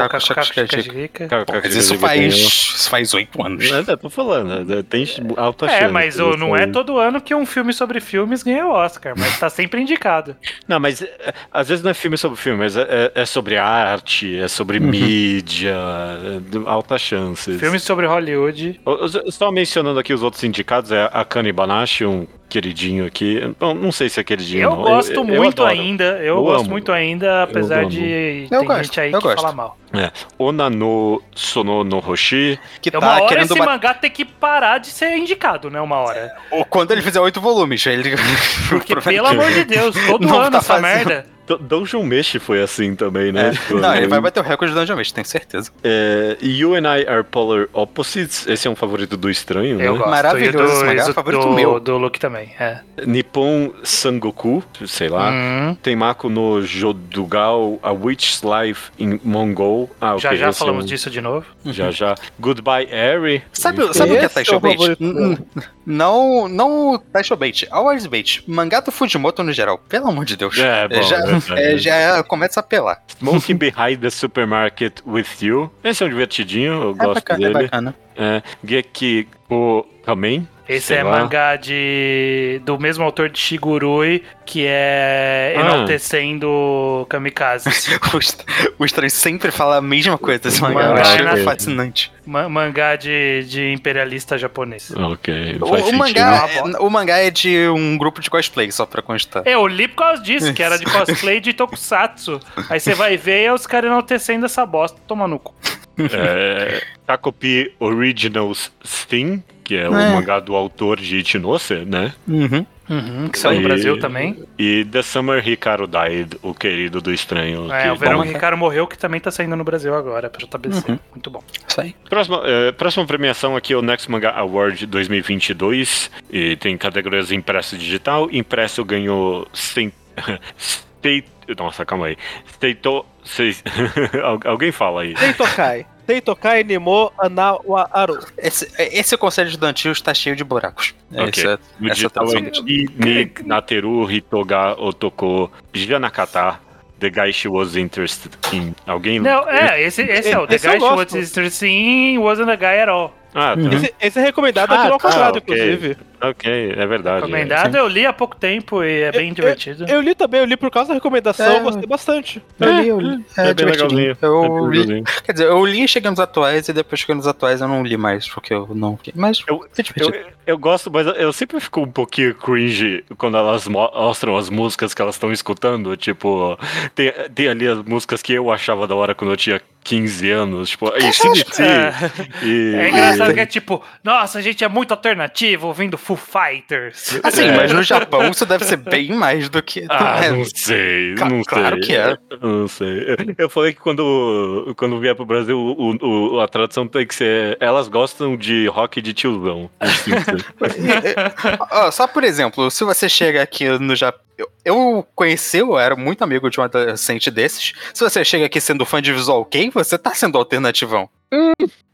Mas isso faz, isso faz oito anos. É, tô falando, é, tem alta É, chance. mas o- disso não é todo ano que um filme sobre filmes ganha o Oscar, mas tá sempre indicado. Não, mas é, às vezes não é filme sobre filme, mas é, é- é sobre arte, é sobre Uhum. mídia, é alta chances. Filmes sobre Hollywood. Só mencionando aqui os outros indicados, é a Kani Banashi, um queridinho aqui. Não, não sei se é queridinho. Eu não. gosto eu muito adoro. ainda, eu, Eu gosto amo. muito ainda, apesar de Eu tem gosto, gente aí eu que gosto. fala mal. Ona no Sono no Hoshi. Que É uma tá hora querendo esse uma... mangá tem que parar de ser indicado, né? Uma hora. Ou Quando ele fizer oito volumes, ele. Porque, pelo amor de Deus, todo Não ano tá essa fazendo. merda. D- Dungeon Mesh foi assim também, né? É. Tipo, Não, ele vai bater o recorde do Dungeon Mesh, tenho certeza. é, You and I are Polar Opposites. Esse é um favorito do estranho, Eu né? gosto. Maravilhoso do, esse mangá, do- favorito do, meu. Do Luke também, é. Nippon Sangoku, sei lá. Hum, Tenmaku no Jodugal, A Witch's Life in Mongol. Ah, já já é falamos um- disso de novo. Já já. Goodbye, Harry. Sabe, sabe o que é Taisho é o Bait? Não, não o Taisho Bait, Hours Bait. Mangá do Fujimoto no geral, pelo amor de Deus. É, bom, já, é, é, já começa a apelar. Smoking Behind the Supermarket with You. Esse é um divertidinho, eu É gosto bacana, é dele. bacana. É, Geki o Kamen. Esse sei é lá. mangá de do mesmo autor de Shigurui, que é Ah. enaltecendo Kamikaze. O est- O estranho sempre fala a mesma coisa desse mangá, eu Mangá, acho né? fascinante. Ma- mangá de, de imperialista japonês. Ok, O, o mangá, é, o mangá é de um grupo de cosplay, só pra constar. Eu li por causa disso, que era de cosplay de Tokusatsu. Aí você vai ver e é os caras enaltecendo essa bosta. Toma no cu. É, Takopi Originals Sting, que é o É. mangá do autor de Ichinose, né? Uhum. Uhum, que saiu no Brasil também. E The Summer Hikaru Died, o querido do estranho. É, que- o Verão bom. Ricardo morreu, que também tá saindo no Brasil agora, pra JBC. Uhum. Muito bom. Isso aí. Próxima, é, próxima premiação aqui é o Next Manga Award 2022 e tem categorias impresso e digital. Impresso ganhou State, State nossa, calma aí. Al- alguém fala aí. Teitokai. Teitokai Nimo Anawa Aru. Esse, esse conselho estudantil está cheio de buracos. É- No essa digital tradução é mesmo. Ki ni Nateru Hitoga Otoko Janakata. The guy she was interested in. Alguém? Não, é, esse, esse é o The Guy She. Was Interested in Wasn't a Guy at All. Ah, tá. Esse, esse é recomendado Ah, aqui ao tá, inclusive. ok, é verdade. Recomendado, eu li há pouco tempo e é bem Eu- divertido. Eu li também, eu li por causa da recomendação, É. eu gostei bastante. Eu li, eu li. É, É, bem divertidinho. legalzinho. Eu é bem li, legalzinho. quer dizer, eu li chegando nos atuais e depois chegando nos atuais eu não li mais, porque eu não. Mas Eu- é. Eu, eu gosto, mas eu sempre fico um pouquinho cringe quando elas mo- mostram as músicas que elas estão escutando. Tipo, tem, tem ali as músicas que eu achava da hora quando eu tinha 15 anos. Tipo, ACDC. É. E, É engraçado e- que é tipo, nossa, a gente é muito alternativo ouvindo Full Fighters. Assim, É. mas no Japão isso deve ser bem mais do que. Ah, É, não sei, Ca- não claro sei. que é. Eu Não sei. Eu- falei que quando, quando vier pro Brasil, o, o- a tradução tem que ser elas gostam de rock de tiozão. Assim, só por exemplo, se você chega aqui no Japão. Eu, eu conheci, eu era muito amigo de um adolescente desses. Se você chega aqui sendo fã de Visual Kei, você tá sendo alternativão.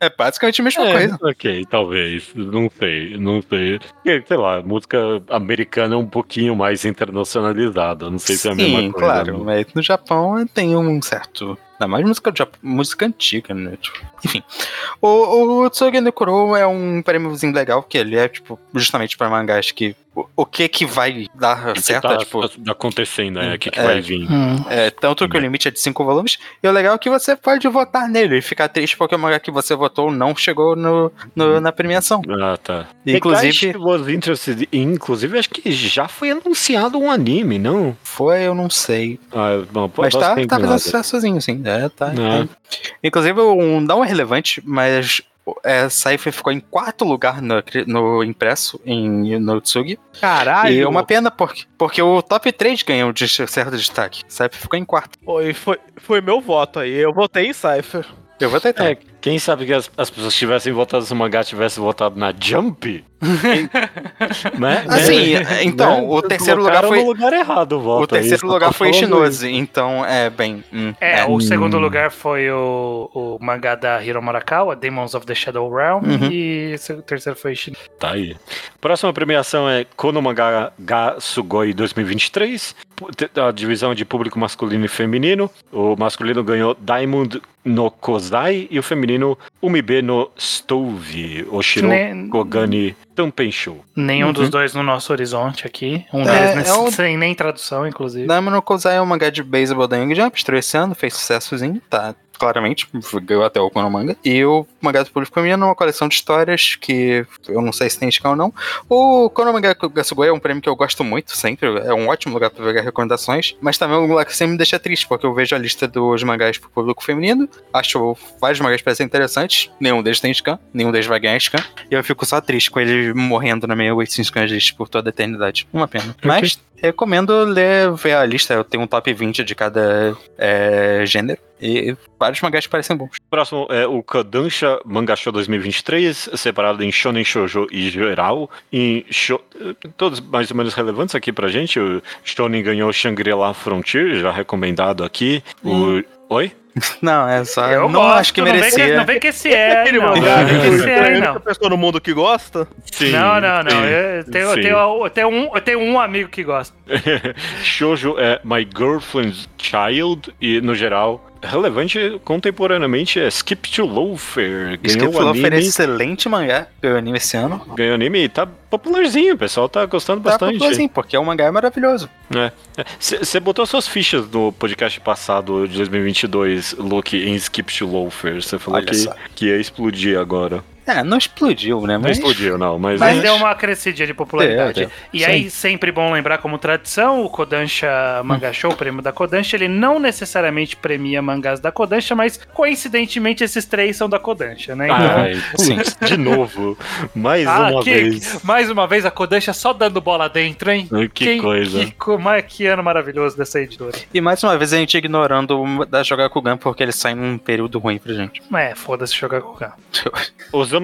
É basicamente a mesma É, coisa. ok, talvez. Não sei, não sei. Sei lá, música americana é um pouquinho mais internacionalizada. Não sei se é a mesma Sim, coisa. claro, não. mas no Japão tem um certo. Ainda mais música, música antiga, né? Tipo, enfim. O, o Tsuge no Kuro é um prêmiozinho legal, que ele é, tipo, justamente pra mangás que. O, o que que vai dar que certo, tá, é, tipo. tá acontecendo, né? O que, que É. vai vir. É, tanto que o limite é de 5 volumes. E o legal é que você pode votar nele e ficar triste porque o mangá que você votou não chegou no, no- na premiação. Ah, tá. Inclusive, inclusive, acho que já foi anunciado um anime, não? foi, eu não sei. Ah, bom, Mas tá, tá fazendo enganado. sucesso sozinho, sim. É, tá. É. é. Inclusive, um, não é relevante, mas é, Cypher ficou em quarto lugar no, no impresso em no Tsugi. Caralho! E é uma pena porque, porque o top 3 ganhou de certo destaque. Cypher ficou em quarto. Foi, foi, foi meu voto aí. Eu votei em Cypher. Eu votei também. É, quem sabe que as, as pessoas tivessem votado no mangá tivessem votado na Jump? né? Assim, Né? então, Né? o terceiro lugar foi. no lugar errado o voto. O aí, terceiro lugar foi Shinose, então é bem. hum, É, o segundo lugar foi o, o mangá da Hiro Murakawa, Demons of the Shadow Realm, Uhum. e o terceiro foi Shin. Tá aí. Próxima premiação é Kono Manga Ga Sugoi 2023. A divisão de público masculino e feminino. O masculino ganhou Diamond no Kozai e o feminino Umibe no Stove. Oshiro Ne- Kogani Tanpenshou. Nenhum Uhum. dos dois no nosso horizonte aqui. Um É, deles é o- sem nem tradução, inclusive. Diamond no Kozai é um mangá de beisebol da Young Jump, estreou esse ano, fez sucessozinho, tá? Claramente, ganhou até o Konomanga. E o mangá do público feminino é uma coleção de histórias que eu não sei se tem scan ou não. O Konomanga Gasugoi é um prêmio que eu gosto muito, sempre. É um ótimo lugar pra pegar recomendações. Mas também é um lugar que sempre me deixa triste, porque eu vejo a lista dos mangás pro público feminino. Acho vários mangás parecem interessantes. Nenhum deles tem scan, nenhum deles vai ganhar scan. E eu fico só triste com ele morrendo na minha 8 scans list por toda a eternidade. Uma pena. Mas recomendo ler, ver a lista. Eu tenho um top 20 de cada é, gênero. E vários mangás que parecem bons. Próximo é o Kadansha Manga Show 2023, separado em Shonen Shoujo e geral. Em sho... Todos mais ou menos relevantes aqui pra gente. O Shonen ganhou Shangri-La Frontier, já recomendado aqui. O... Oi? Não, é só. Eu não gosto, acho que não vem merecia. não vem que esse é, Aquele não. mangá Não vem que que esse é, tem não. pessoa no mundo que gosta. Sim. Não, não, não. sim, Eu tenho, eu tenho, eu tenho um, eu tenho um amigo que gosta. Shoujo é My Girlfriend's Child e, no geral, relevante contemporaneamente é Skip to Loafer. Ganhou Skip o Loafer é excelente mangá pelo anime esse ano. ganhou anime e tá popularzinho, o pessoal tá gostando Tá bastante. popularzinho, porque o mangá é maravilhoso. Você botou suas fichas no podcast passado de 2022, Luke, em Skip to Loafer. Você falou Olha que, só. que ia explodir agora. É, não explodiu, né? Não Mas explodiu, não, mas. Mas deu uma crescidinha de popularidade. Deu, deu. E aí, sempre bom lembrar como tradição, o Kodansha Manga Show, o prêmio da Kodansha, ele não necessariamente premia mangás da Kodansha, mas coincidentemente esses três são da Kodansha, né? Então, Ai, putz, de novo. Mais ah, uma que- vez. mais uma vez a Kodansha só dando bola dentro, hein? Que coisa. Que, co- mas que ano maravilhoso dessa editora. E mais uma vez a gente ignorando o da Jogakugan porque ele sai num período ruim pra gente. É, foda-se jogar com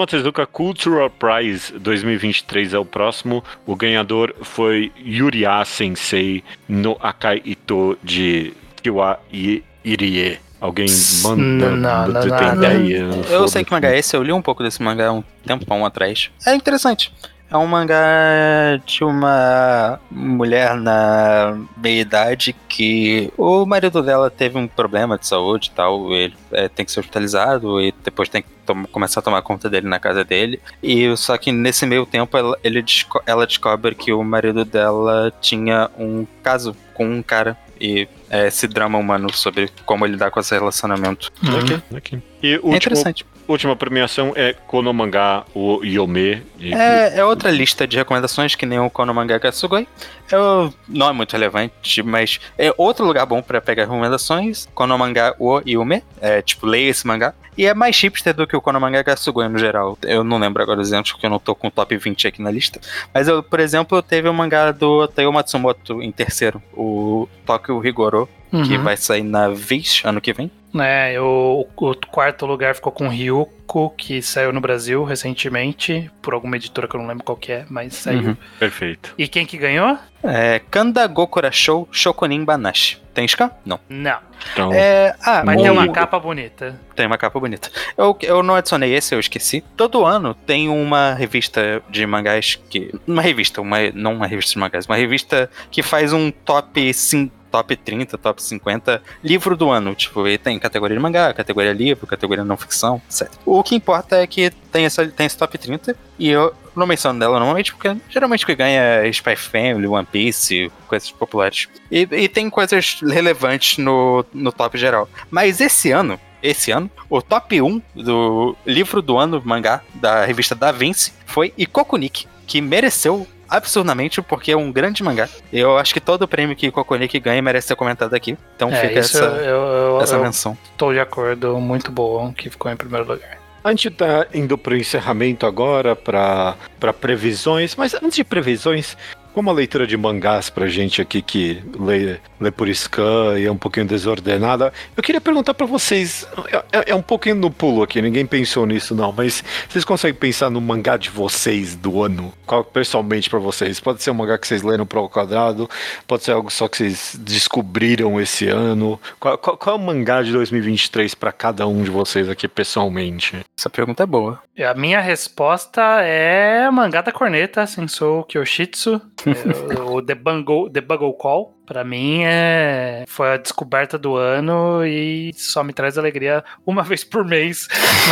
o Tezuka Cultural Prize 2023 é o próximo. O ganhador foi Yuriya Sensei no Akai Ito de Kiwa Irie. Alguém manda. Não, não, tem não, não. Eu sei que mangá é esse, eu li um pouco desse mangá há um tempão atrás. É interessante. É um mangá de uma mulher na meia-idade que o marido dela teve um problema de saúde e tal. Ele é, tem que ser hospitalizado e depois tem que começar a tomar conta dele na casa dele. E só que nesse meio tempo ela, desco- ela descobre que o marido dela tinha um caso com um cara. E é esse drama humano sobre como lidar com esse relacionamento. Aqui, aqui. E É último, interessante. Última premiação é Konomanga o Yome. É, é outra lista de recomendações que nem o Konomanga Katsugoi. Eu, não é muito relevante, mas é outro lugar bom pra pegar recomendações. Konomanga o Yume. É, tipo, leia esse mangá. E é mais hipster do que o Konomanga Katsugoi no geral. Eu não lembro agora os exemplos, porque eu não tô com o top 20 aqui na lista. Mas, eu, por exemplo, teve o mangá do Teo Matsumoto em terceiro. O Tokyo Higoro, que Uhum. vai sair na Viz ano que vem. É, o, o quarto lugar ficou com Ryuko, que saiu no Brasil recentemente, por alguma editora que eu não lembro qual que é, mas saiu. Uhum. Perfeito. E quem que ganhou? É, Kanda Gokura Show Shokunin Banashi. Tem scan? Não. Não, Então, É, ah, mas tem uma capa bonita. Tem uma capa bonita. Eu, eu não adicionei esse, eu esqueci. Todo ano tem uma revista de mangás que. Uma revista, uma, não uma revista de mangás, uma revista que faz um top 5. Top 30, top 50, livro do ano. Tipo, e tem categoria de mangá, categoria livro, categoria não ficção, etc. O que importa é que tem, essa, tem esse top 30 e eu não menciono dela normalmente, porque geralmente o que ganha é Spy Family, One Piece, coisas populares. E, e tem coisas relevantes no, no top geral. Mas esse ano, esse ano, o top 1 do livro do ano mangá da revista Da Vinci foi Ikokunik, que mereceu absurdamente porque é um grande mangá. Eu acho que todo prêmio que Ikokunik ganha merece ser comentado aqui. Então É, fica essa, eu, eu, essa menção. tô de acordo, muito bom que ficou em primeiro lugar. A gente tá indo pro encerramento agora, pra previsões, mas antes de previsões, como a leitura de mangás pra gente aqui que lê, lê por scan e é um pouquinho desordenada, eu queria perguntar pra vocês, é, é um pouquinho no pulo aqui, ninguém pensou nisso não, mas vocês conseguem pensar no mangá de vocês do ano? Qual pessoalmente pra vocês? Pode ser um mangá que vocês leram pro quadrado, pode ser algo só que vocês descobriram esse ano. Qual, qual, qual é o mangá de 2023 pra cada um de vocês aqui pessoalmente? Essa pergunta é boa. A minha resposta é mangá da corneta, Sensou Kyoshitsu. É, o The Bungle, The Bungle Call. Pra mim é foi a descoberta do ano e só me traz alegria uma vez por mês,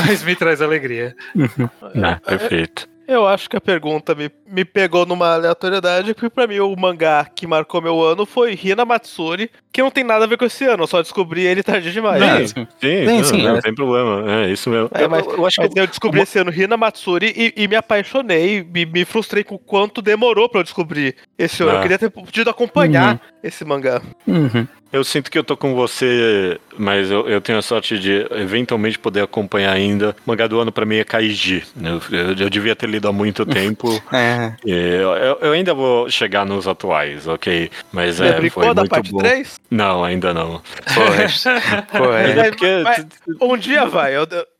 mas me traz alegria. Ah, perfeito. Eu acho que a pergunta me, me pegou numa aleatoriedade, porque pra mim o mangá que marcou meu ano foi Hina Matsuri, que não tem nada a ver com esse ano, eu só descobri ele tarde demais. Não, sim, Sim, não, sim, não é. tem problema. É isso mesmo. É, mas, eu, eu acho mas que eu descobri esse ano Hina Matsuri e, e me apaixonei, me, me frustrei com o quanto demorou pra eu descobrir esse ano. Ah. Eu queria ter podido acompanhar esse mangá. Uhum. Eu sinto que eu tô com você, mas eu, eu tenho a sorte de eventualmente poder acompanhar ainda. O mangá do ano pra mim é Kaiji. Eu, eu, eu devia ter lido há muito tempo. É. eu, ainda vou chegar nos atuais, ok? Mas Você é, brincou foi da muito parte bom. 3? Não, ainda não. Pô, pô, é. Mas- mas um dia vai.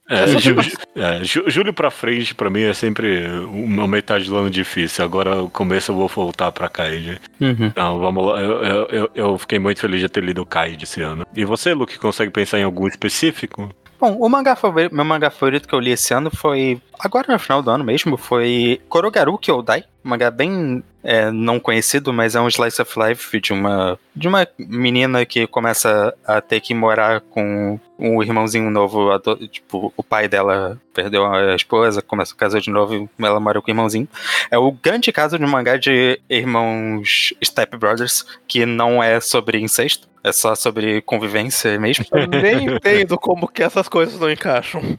É, É tipo- é, ju- julho pra frente, pra mim, é sempre uma metade do ano difícil. Agora, o começo, eu vou voltar pra Kaiji. Uhum. Então, vamos lá. Eu, eu, eu- eu fiquei muito feliz de ter lido o Kaiji esse ano. E você, Luke, consegue pensar em algum específico? Bom, o mangá favorito, meu mangá favorito que eu li esse ano foi, agora no final do ano mesmo, foi Korogaru Kyodai, um mangá bem é, não conhecido, mas é um slice of life de uma, de uma menina que começa a ter que morar com um irmãozinho novo, tipo, o pai dela perdeu a esposa, começa a casar de novo ela mora com o irmãozinho. É o grande caso de um mangá de irmãos Step Brothers, que não é sobre incesto, é só sobre convivência mesmo. Eu nem entendo como que essas coisas não encaixam.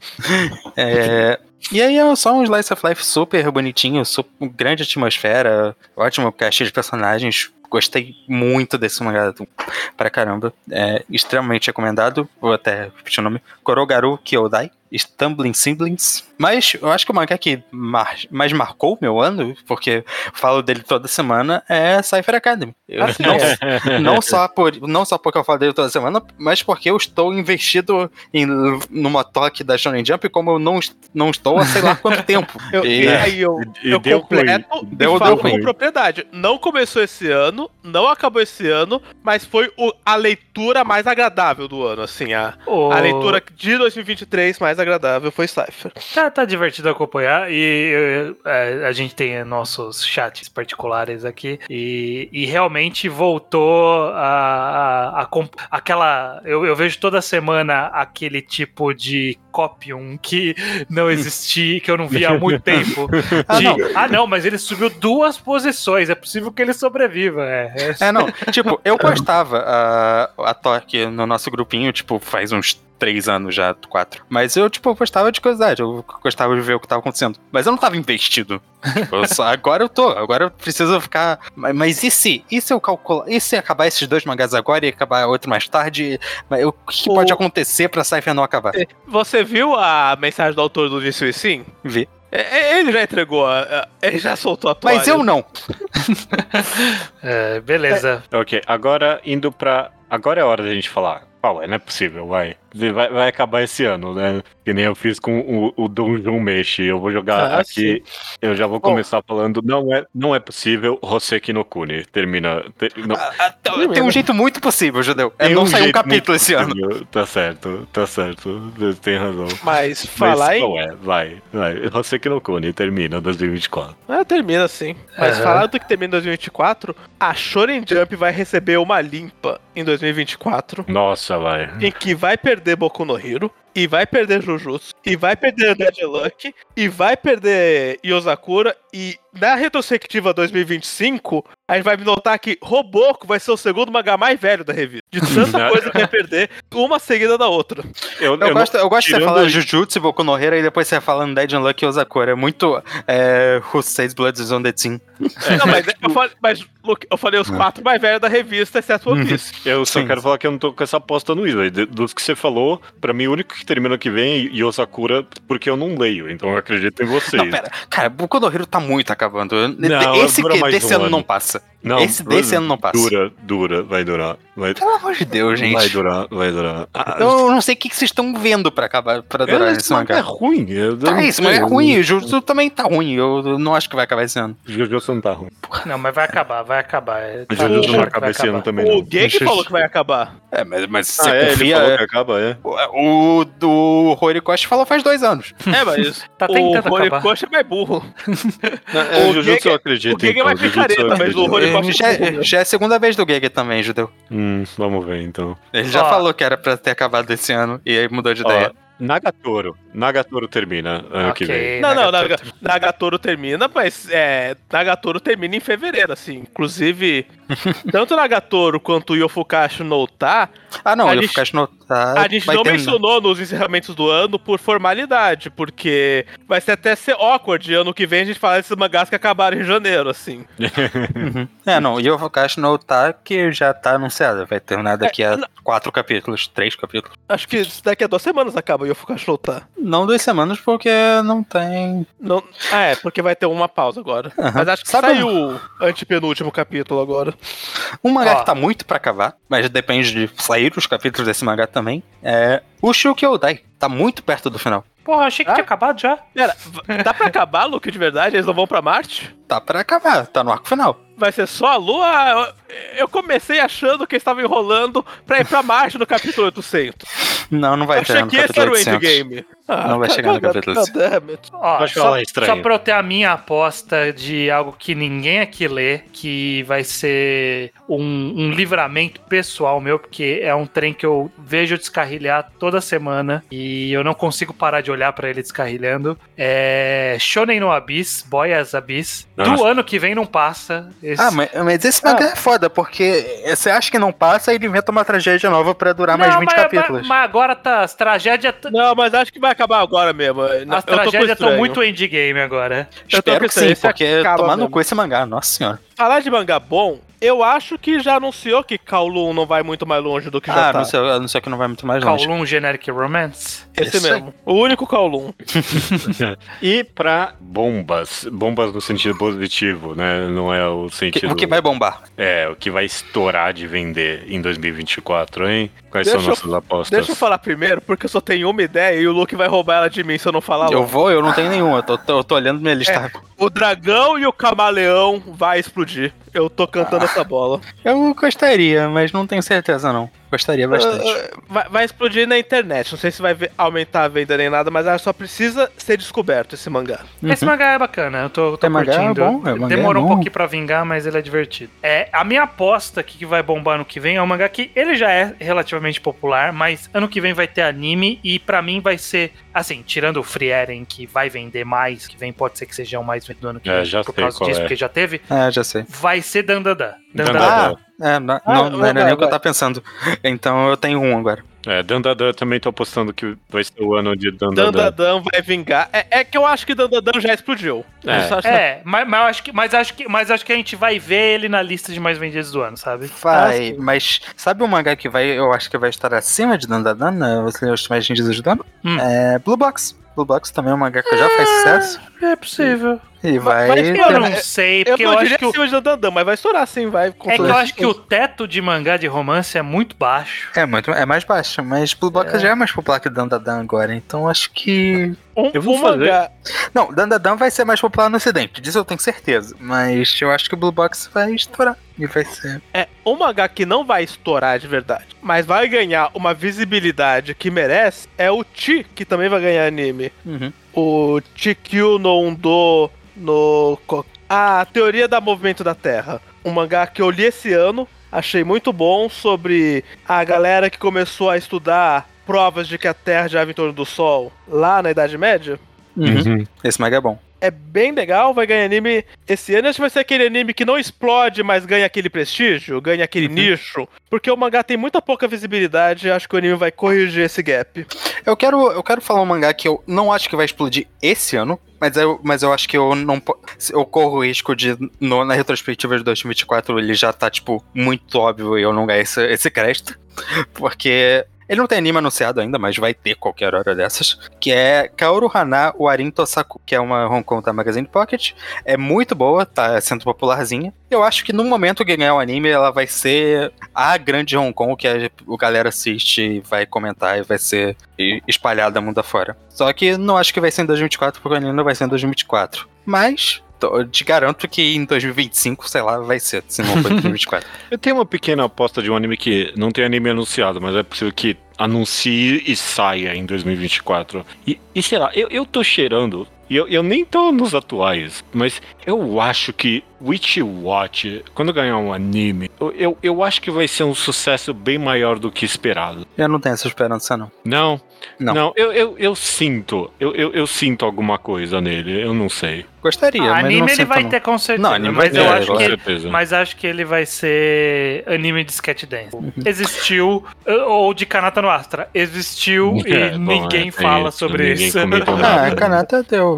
É, e aí é só um slice of life super bonitinho, super, grande atmosfera, ótimo cast de personagens. Gostei muito desse mangá pra caramba. É extremamente recomendado. Vou até repetir o nome. Korogaru Kyodai. Stumbling Siblings. Mas eu acho que o mangá que mar- mais marcou meu ano, porque eu falo dele toda semana, é Cypher Academy. Eu Ah, sim, não, não só por não só porque eu falo dele toda semana, mas porque eu estou investido em numa toque da Shonen Jump como eu não, não estou há sei lá quanto tempo. Eu, E- e aí eu, E eu deu completo ruim. e Deu- falo deu com propriedade. Não começou esse ano, não acabou esse ano, mas foi o- a leitura mais agradável do ano, assim. A, O- a leitura de 2023 mais agradável foi Cypher. Tá, tá divertido acompanhar e eh, a gente tem nossos chats particulares aqui e, e realmente voltou a, a- a aquela. Eu, eu vejo toda semana aquele tipo de copium que não existia, que eu não via há muito tempo. Ah, de, não. ah, não, mas ele subiu duas posições, é possível que ele sobreviva. É, é- É, não, tipo, eu postava a, a Torque no nosso grupinho, tipo, faz uns três anos já, quatro. Mas eu, tipo, postava de curiosidade, eu gostava de ver o que tava acontecendo. Mas eu não tava investido. Tipo, eu só- agora eu tô, agora eu preciso ficar. Mas, mas e se? E se eu calcular? E se acabar esses dois mangás agora e acabar outro mais tarde? Mas O que O- pode acontecer pra Cypher não acabar? Você viu a mensagem do autor do Disse Sim? Vi. É, Ele já entregou, a- ele já soltou a toalha. Mas eu não. é, beleza. Ok, agora indo pra. Agora é hora da gente falar. É? Não é possível, vai. Vai, vai acabar esse ano, né? Que nem eu fiz com o, o Donjon Meshi. Eu vou jogar Ah, aqui. Eu já vou Bom. começar falando. Não é, não é possível. Hoseki no Kuni. Termina. ter- não, Tem um jeito muito possível, Judeu. É tem não um sair um capítulo esse ano. possível. Tá certo, tá certo. Tem razão. Mas Mas falar em. qual é? Vai, vai. Hoseki no Kuni termina 2024. Ah, termina sim. Mas Aham. falando do que termina em 2024, a Shonen Jump vai receber uma limpa em 2024. Nossa, vai. em que vai perder Boku no Hero, e vai perder Jujutsu, e vai perder Dead Luck, e vai perder Yosakura, E na retrospectiva 2025, a gente vai notar que Roboco vai ser o segundo mangá mais velho da revista. De tanta coisa que vai perder, uma seguida da outra. Eu, Eu, eu gosto, eu gosto de você falar Jujutsu, Boku no Hero, e depois você falando Dead Unlucky e Osakura. É muito é, Who Says Blood is on the Team. Não, mas, eu falei, mas, Luke, eu falei os quatro mais velhos da revista, exceto One Piece. Eu só Sim. quero falar que eu não tô com essa aposta no. De- Dos que você falou, pra mim o único que termina que vem é Yosakura, porque eu não leio, então eu acredito em vocês. Não, pera. Cara, Boku no Hero tá muito acabando. Não, Esse que desse um ano ano. não passa. Não, Esse desse ano não passa. Dura, dura, vai durar. Vai, Pelo amor de Deus, gente. vai durar, vai durar. Ah, Eu não sei o que, que vocês estão vendo pra acabar, pra durar esse esse mangá é ruim. Eu, Tá, isso, mas é ruim. O Jujutsu também tá ruim. Eu não acho que vai acabar esse ano. Jujutsu não tá ruim. Não, mas vai acabar, vai acabar. É, Mas tá Jujutsu não vai esse ano acabar. também, O. Gay que falou que vai acabar. É, mas, mas você Ah, é, ele confia... falou que acaba, é. O do Horikoshi falou faz dois anos. É, mas Tá o tentando acabar. Horikoshi é mais burro. É, O Jujutsu eu acredito. o Gege é mais picareta, mas o Horikoshi- Já, é- já é a segunda vez do Gege também, Judeu. Hum, vamos ver então. Ele já Ó. falou que era pra ter acabado esse ano e aí mudou de ideia. Ó, Nagatoro. Nagatoro termina ano que vem. Ok, Não, não, Nagatoro. Naga- Nagatoro termina, mas é, Nagatoro termina em fevereiro, assim. Inclusive, tanto Nagatoro quanto o Yofukashi no Ta, Ah, não, A gente- ficar notar. a gente não mencionou nos encerramentos do ano por formalidade, porque vai ser até ser awkward ano que vem a gente falar desses mangás que acabaram em janeiro, assim. Uhum. É, não, Yofukashi no tá que já tá anunciado. Vai terminar daqui É, a não- quatro capítulos, três capítulos. Acho que daqui a duas semanas acaba o Yofukashi no Ta. Não duas semanas porque não tem. Não, ah, é, porque vai ter uma pausa agora. Aham. Mas acho que Sabe saiu o antepenúltimo capítulo agora. Um mangá Ó. que tá muito pra acabar, mas depende de sair os capítulos desse mangá também. É o Shukyodai. Tá muito perto do final. Porra, achei que Ah? tinha acabado já. Pera, dá pra acabar, Luke, de verdade? Eles não vão pra Marte? Tá pra acabar, tá no arco final. Vai ser só a Lua? Eu- Eu comecei achando que eles estavam enrolando pra ir pra Marte no capítulo 800. Não, não vai Eu ter achei no que esse capítulo era o 800. endgame. Ah, Não vai chegar no capítulo God damn it. Ó, Pode só, falar, estranho. só pra eu ter a minha aposta de algo que ninguém aqui lê, que vai ser um, um livramento pessoal meu, porque é um trem que eu vejo descarrilhar toda semana e eu não consigo parar de olhar pra ele descarrilhando. É Shonen no Abyss, Boy as Abyss. Do Nossa. ano que vem não passa. Esse- Ah, mas, mas esse mangá é foda, porque você acha que não passa e ele inventa uma tragédia nova pra durar mais Não, 20 mas, capítulos. Mas, mas agora tá. As tragédias. t- Não, mas acho que vai acabar agora mesmo. As Eu tô com tragédias estão muito endgame agora. eu tô Espero que sim, porque acaba tomar no cu esse mangá, nossa senhora. Falar de mangá bom, eu acho que já anunciou que Kowloon não vai muito mais longe do que já Ah, tá. não sei, não sei que não vai muito mais longe. Kowloon Generic Romance. Esse Isso mesmo. O único Kowloon. E pra bombas, bombas no sentido positivo, né? Não é o sentido. o que vai bombar? É, o que vai estourar de vender em 2024, hein? Quais Deixa são eu- nossas apostas? Deixa eu falar primeiro, porque eu só tenho uma ideia e o Luke vai roubar ela de mim se eu não falar Eu logo. vou, eu não tenho nenhuma, eu tô, tô, eu tô olhando minha lista. O dragão e o camaleão vai explodir. explodir. Eu tô cantando essa bola. Eu gostaria, mas não tenho certeza não. Gostaria bastante. Uh, vai, vai explodir na internet. Não sei se vai ver- aumentar a venda nem nada, mas só precisa ser descoberto esse mangá. Esse mangá é bacana, eu tô, tô É mangá curtindo. bom, é mangá Demorou um bom. pouquinho pra vingar, mas ele é divertido. É, a minha aposta aqui que vai bombar no que vem é um mangá que ele já é relativamente popular, mas ano que vem vai ter anime e pra mim vai ser, assim, tirando o Free Eren, que vai vender mais, que vem pode ser que seja o mais vendido ano que É, vem já por sei causa qual disso, é. porque já teve, É, já sei. vai ser. Dandadan. Ah, é, não, Ah, não, não era vai, nem o que eu tava pensando. Então eu tenho um agora. É, Dandadan também tô apostando que vai ser o ano de Dandadan. Dandadan vai vingar. É, é que eu acho que Dandadan já explodiu. É. É, mas, mas, eu acho que, mas, acho que, mas acho que a gente vai ver ele na lista de mais vendidos do ano, sabe? Vai, mas sabe um mangá que vai, eu acho que vai estar acima de Dandadan, né? Você os mais vendidos do ano? Hum. É Blue Box. Blue Box também é um mangá que já faz sucesso. É possível. E vai. mas Eu não sei, Eu porque eu, não acho diria que o, Dandadan, mas vai estourar sim, vai. com é que eu acho que o teto de mangá de romance é muito baixo. É muito, é mais baixo, mas Blue Box já é mais popular que Dandadan agora, então acho que Um, Eu vou um fazer- mangá. Não, Dandadan vai ser mais popular no ocidente, disso eu tenho certeza. Mas eu acho que o Blue Box vai estourar. E vai ser. É, um mangá que não vai estourar de verdade, mas vai ganhar uma visibilidade que merece, é o Chi, que também vai ganhar anime. Uhum. O Chikyu no Undo no. A Teoria da Movimento da Terra. Um mangá que eu li esse ano, achei muito bom sobre a galera que começou a estudar provas de que a Terra girava em torno do Sol lá na Idade Média. Uhum. Esse manga é bom. É bem legal, vai ganhar anime esse ano. Acho que vai ser aquele anime que não explode, mas ganha aquele prestígio, ganha aquele nicho. Porque o mangá tem muita pouca visibilidade, acho que o anime vai corrigir esse gap. Eu quero, eu quero falar um mangá que eu não acho que vai explodir esse ano, mas eu, mas eu acho que eu não eu corro o risco de no- na retrospectiva de 2024 ele já tá tipo muito óbvio e eu não ganhar esse, esse crédito, porque ele não tem anime anunciado ainda, mas vai ter qualquer hora dessas, que é Kaoru Hana Warin Tosaku, que é uma Hong Kong da Magazine Pocket. É muito boa, tá sendo popularzinha. Eu acho que no momento que ganhar o anime, ela vai ser a grande Hong Kong que a o galera assiste e vai comentar e vai ser espalhada mundo afora. Só que não acho que vai ser em 2024, porque o anime não vai ser em 2024. Mas tô- te garanto que em 2025, sei lá, vai ser, se não for em 2024. Eu tenho uma pequena aposta de um anime que não tem anime anunciado, mas é possível que anuncie e saia em 2024. E, e sei lá, eu, eu tô cheirando, e eu, eu nem tô nos atuais, mas eu acho que Witch Watch, quando ganhar um anime, eu, eu, eu acho que vai ser um sucesso bem maior do que esperado. eu não tenho essa esperança, não. Não, Não. não, eu, eu, eu sinto, eu, eu, eu sinto alguma coisa nele, eu não sei. Gostaria, Ah, mas não anime ele sinto, vai não. ter com certeza. Não, anime mas vai eu acho com que ele, certeza. mas acho que ele vai ser anime de sketch dance. Uhum. Existiu ou de Kanata no Astra. Existiu e É, bom, ninguém é, fala sobre ninguém isso. Ah, Kanata deu.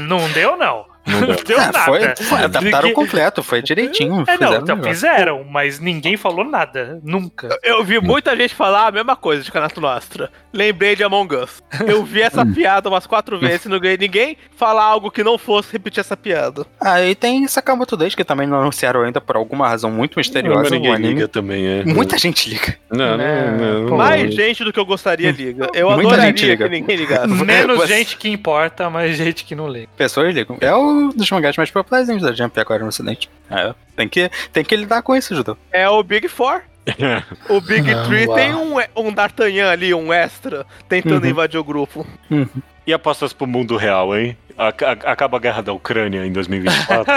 Não deu não. Não Não deu. deu Ah, nada. foi, foi, adaptaram completo, foi direitinho. É, não, fizeram então o fizeram, mas ninguém falou nada. Nunca. Eu vi muita gente falar a mesma coisa de Canato Nostra. Lembrei de Among Us. Eu vi essa piada umas quatro vezes e não ganhei ninguém falar algo que não fosse repetir essa piada. Ah, e tem Sakamoto Days, que também não anunciaram ainda por alguma razão muito misteriosa Mas no ninguém liga também, é. Muita gente liga. Não, não, É, não, não. Mais gente do que eu gostaria liga. Eu Muita adoraria gente liga. que ninguém ligasse. Menos Você- gente que importa, mais gente que não liga. Pessoas ligam. É dos mangás mais populares da Jump agora no ocidente. É, tem que, tem que lidar com isso, Judô. É o Big Four. O Big Ah, Three uau. tem um, um D'Artagnan ali, um extra, tentando Uhum. invadir o grupo. E apostas pro mundo real, hein? Ac- ac- Acaba a guerra da Ucrânia em 2024?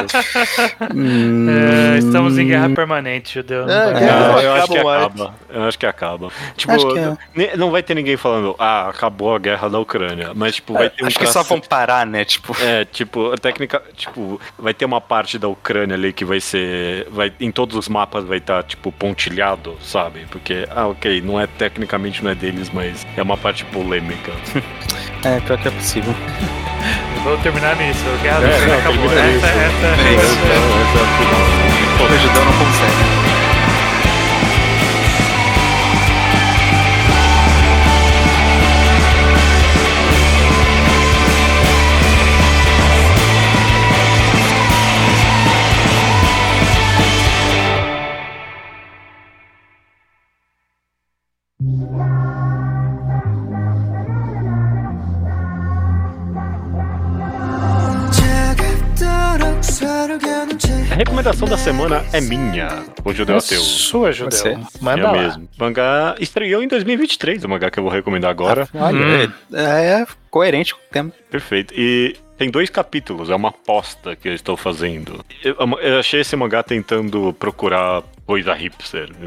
Hum, É, estamos em guerra permanente, judeu. É, Não, eu acho que acaba. Eu acho que acaba. Tipo, Acho que é. não vai ter ninguém falando, ah, acabou a guerra da Ucrânia. Mas, tipo, vai ter um Acho que só vão parar, né? Tipo, É, tipo, a técnica, tipo, vai ter uma parte da Ucrânia ali que vai ser, vai, em todos os mapas vai estar, tipo, pontilhado, sabe? Porque, ah, ok, não é, tecnicamente não é deles, mas é uma parte polêmica. é, pior que é possível. Vou terminar nisso. Guerra do É, Ucrânia não, acabou. termina Essa, nisso. essa, É essa- isso. Essa é a final. O Judô não consegue. A recomendação da semana é minha. O Judeu é Ateu. sua, judeu. Você. Manda é lá. mesmo. O mangá estreou em 2023, o mangá que eu vou recomendar agora. Olha, é, é coerente com o tema. Perfeito. E tem dois capítulos, é uma aposta que eu estou fazendo. Eu, eu achei esse mangá tentando procurar coisa hipster.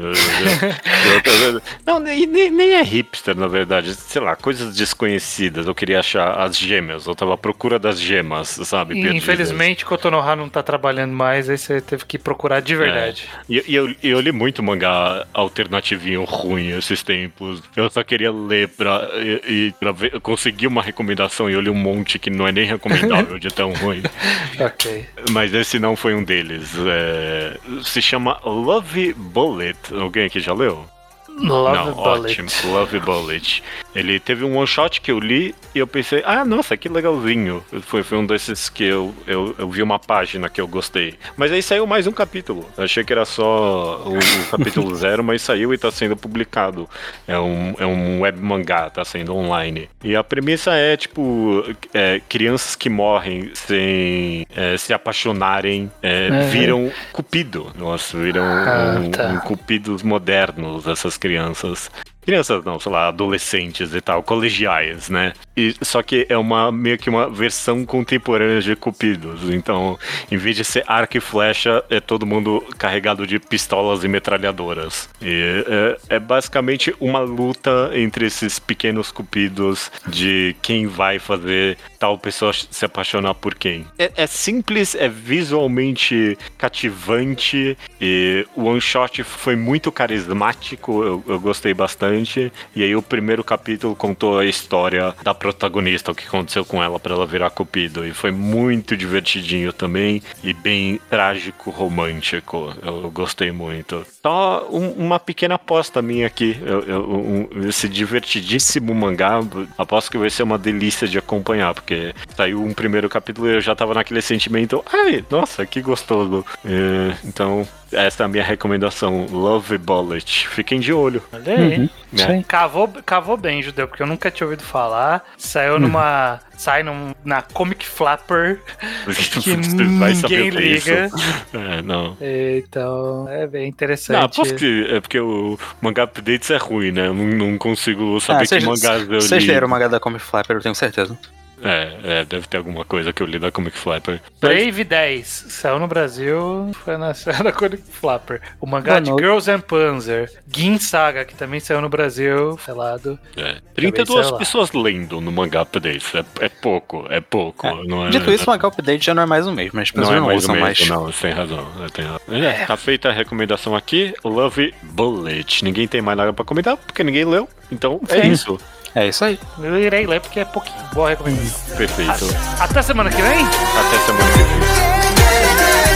Não, nem, nem- é hipster, na verdade. Sei lá, coisas desconhecidas. Eu queria achar as gêmeas. Eu tava à procura das gemas, sabe? E. Infelizmente, Kotonoha não tá trabalhando mais, aí você teve que procurar de verdade. E, e eu, eu li muito mangá alternativinho ruim esses tempos. Eu só queria ler pra, e, e pra ver, eu consegui uma recomendação e eu li um monte que não é nem recomendável de tão ruim. Ok. Mas esse não foi um deles. É, se chama Love Bullet. Alguém aqui já leu? Love não, Bullet. ótimo. Love Bullet. Ele teve um one shot que eu li e eu pensei, ah, nossa, que legalzinho. Foi, foi um desses que eu, eu, eu vi uma página que eu gostei. Mas aí saiu mais um capítulo. Eu achei que era só o, o capítulo zero, mas saiu e tá sendo publicado. É um, é um web mangá, tá sendo online. E a premissa é, tipo, é, crianças que morrem sem é, se apaixonarem é, viram cupido. Nossa, viram Ah, um, tá. um cupidos modernos, essas crianças. Crianças não, sei lá, adolescentes e tal, colegiais, né? E, só que é uma meio que uma versão contemporânea de Cupidos. Então, em vez de ser arco e flecha, é todo mundo carregado de pistolas e metralhadoras. E é, é basicamente uma luta entre esses pequenos cupidos de quem vai fazer tal pessoa se apaixonar por quem. É, é simples, é visualmente cativante e o one shot foi muito carismático, eu, eu gostei bastante. E aí o primeiro capítulo contou a história da protagonista, o que aconteceu com ela para ela virar cupido. E foi muito divertidinho também e bem trágico, romântico. Eu gostei muito. Só um, uma pequena aposta minha aqui. Eu, eu, um, esse divertidíssimo mangá, aposto que vai ser uma delícia de acompanhar, porque saiu um primeiro capítulo e eu já tava naquele sentimento, ai, nossa, que gostoso. É, então, essa é a minha recomendação, Love Bullet. Fiquem de olho. Olha aí. Uhum. Né? Cavou, cavou bem, Judeu, porque eu nunca tinha ouvido falar. Saiu numa. Uhum. Sai num, na Comic Flapper. que ninguém liga. É, não. Então, é bem interessante. Não, posso que é porque o mangá updates é ruim, né? Não, não consigo saber ah, que mangá eu li. Vocês leram o mangá da Comic Flapper, eu tenho certeza. É, é, deve ter alguma coisa que eu li da Comic Flapper. Brave 10, saiu no Brasil, foi na da Comic Flapper. O mangá de Girls and Panzer, Gin Saga, que também saiu no Brasil, selado. É, 32 pessoas lendo no mangá update, é, é pouco, é pouco. É. Não é, Dito isso, o mangá update já não é mais o mesmo, as pessoas não, é não mais usam mais. Não, sem razão. Tem razão. É, tá feita a recomendação aqui, Love Bullet. Ninguém tem mais nada pra comentar, porque ninguém leu, então é isso. É isso aí. Eu irei ler porque é pouquinho. Boa recomendação. Perfeito. Até semana que vem? Até semana que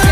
vem.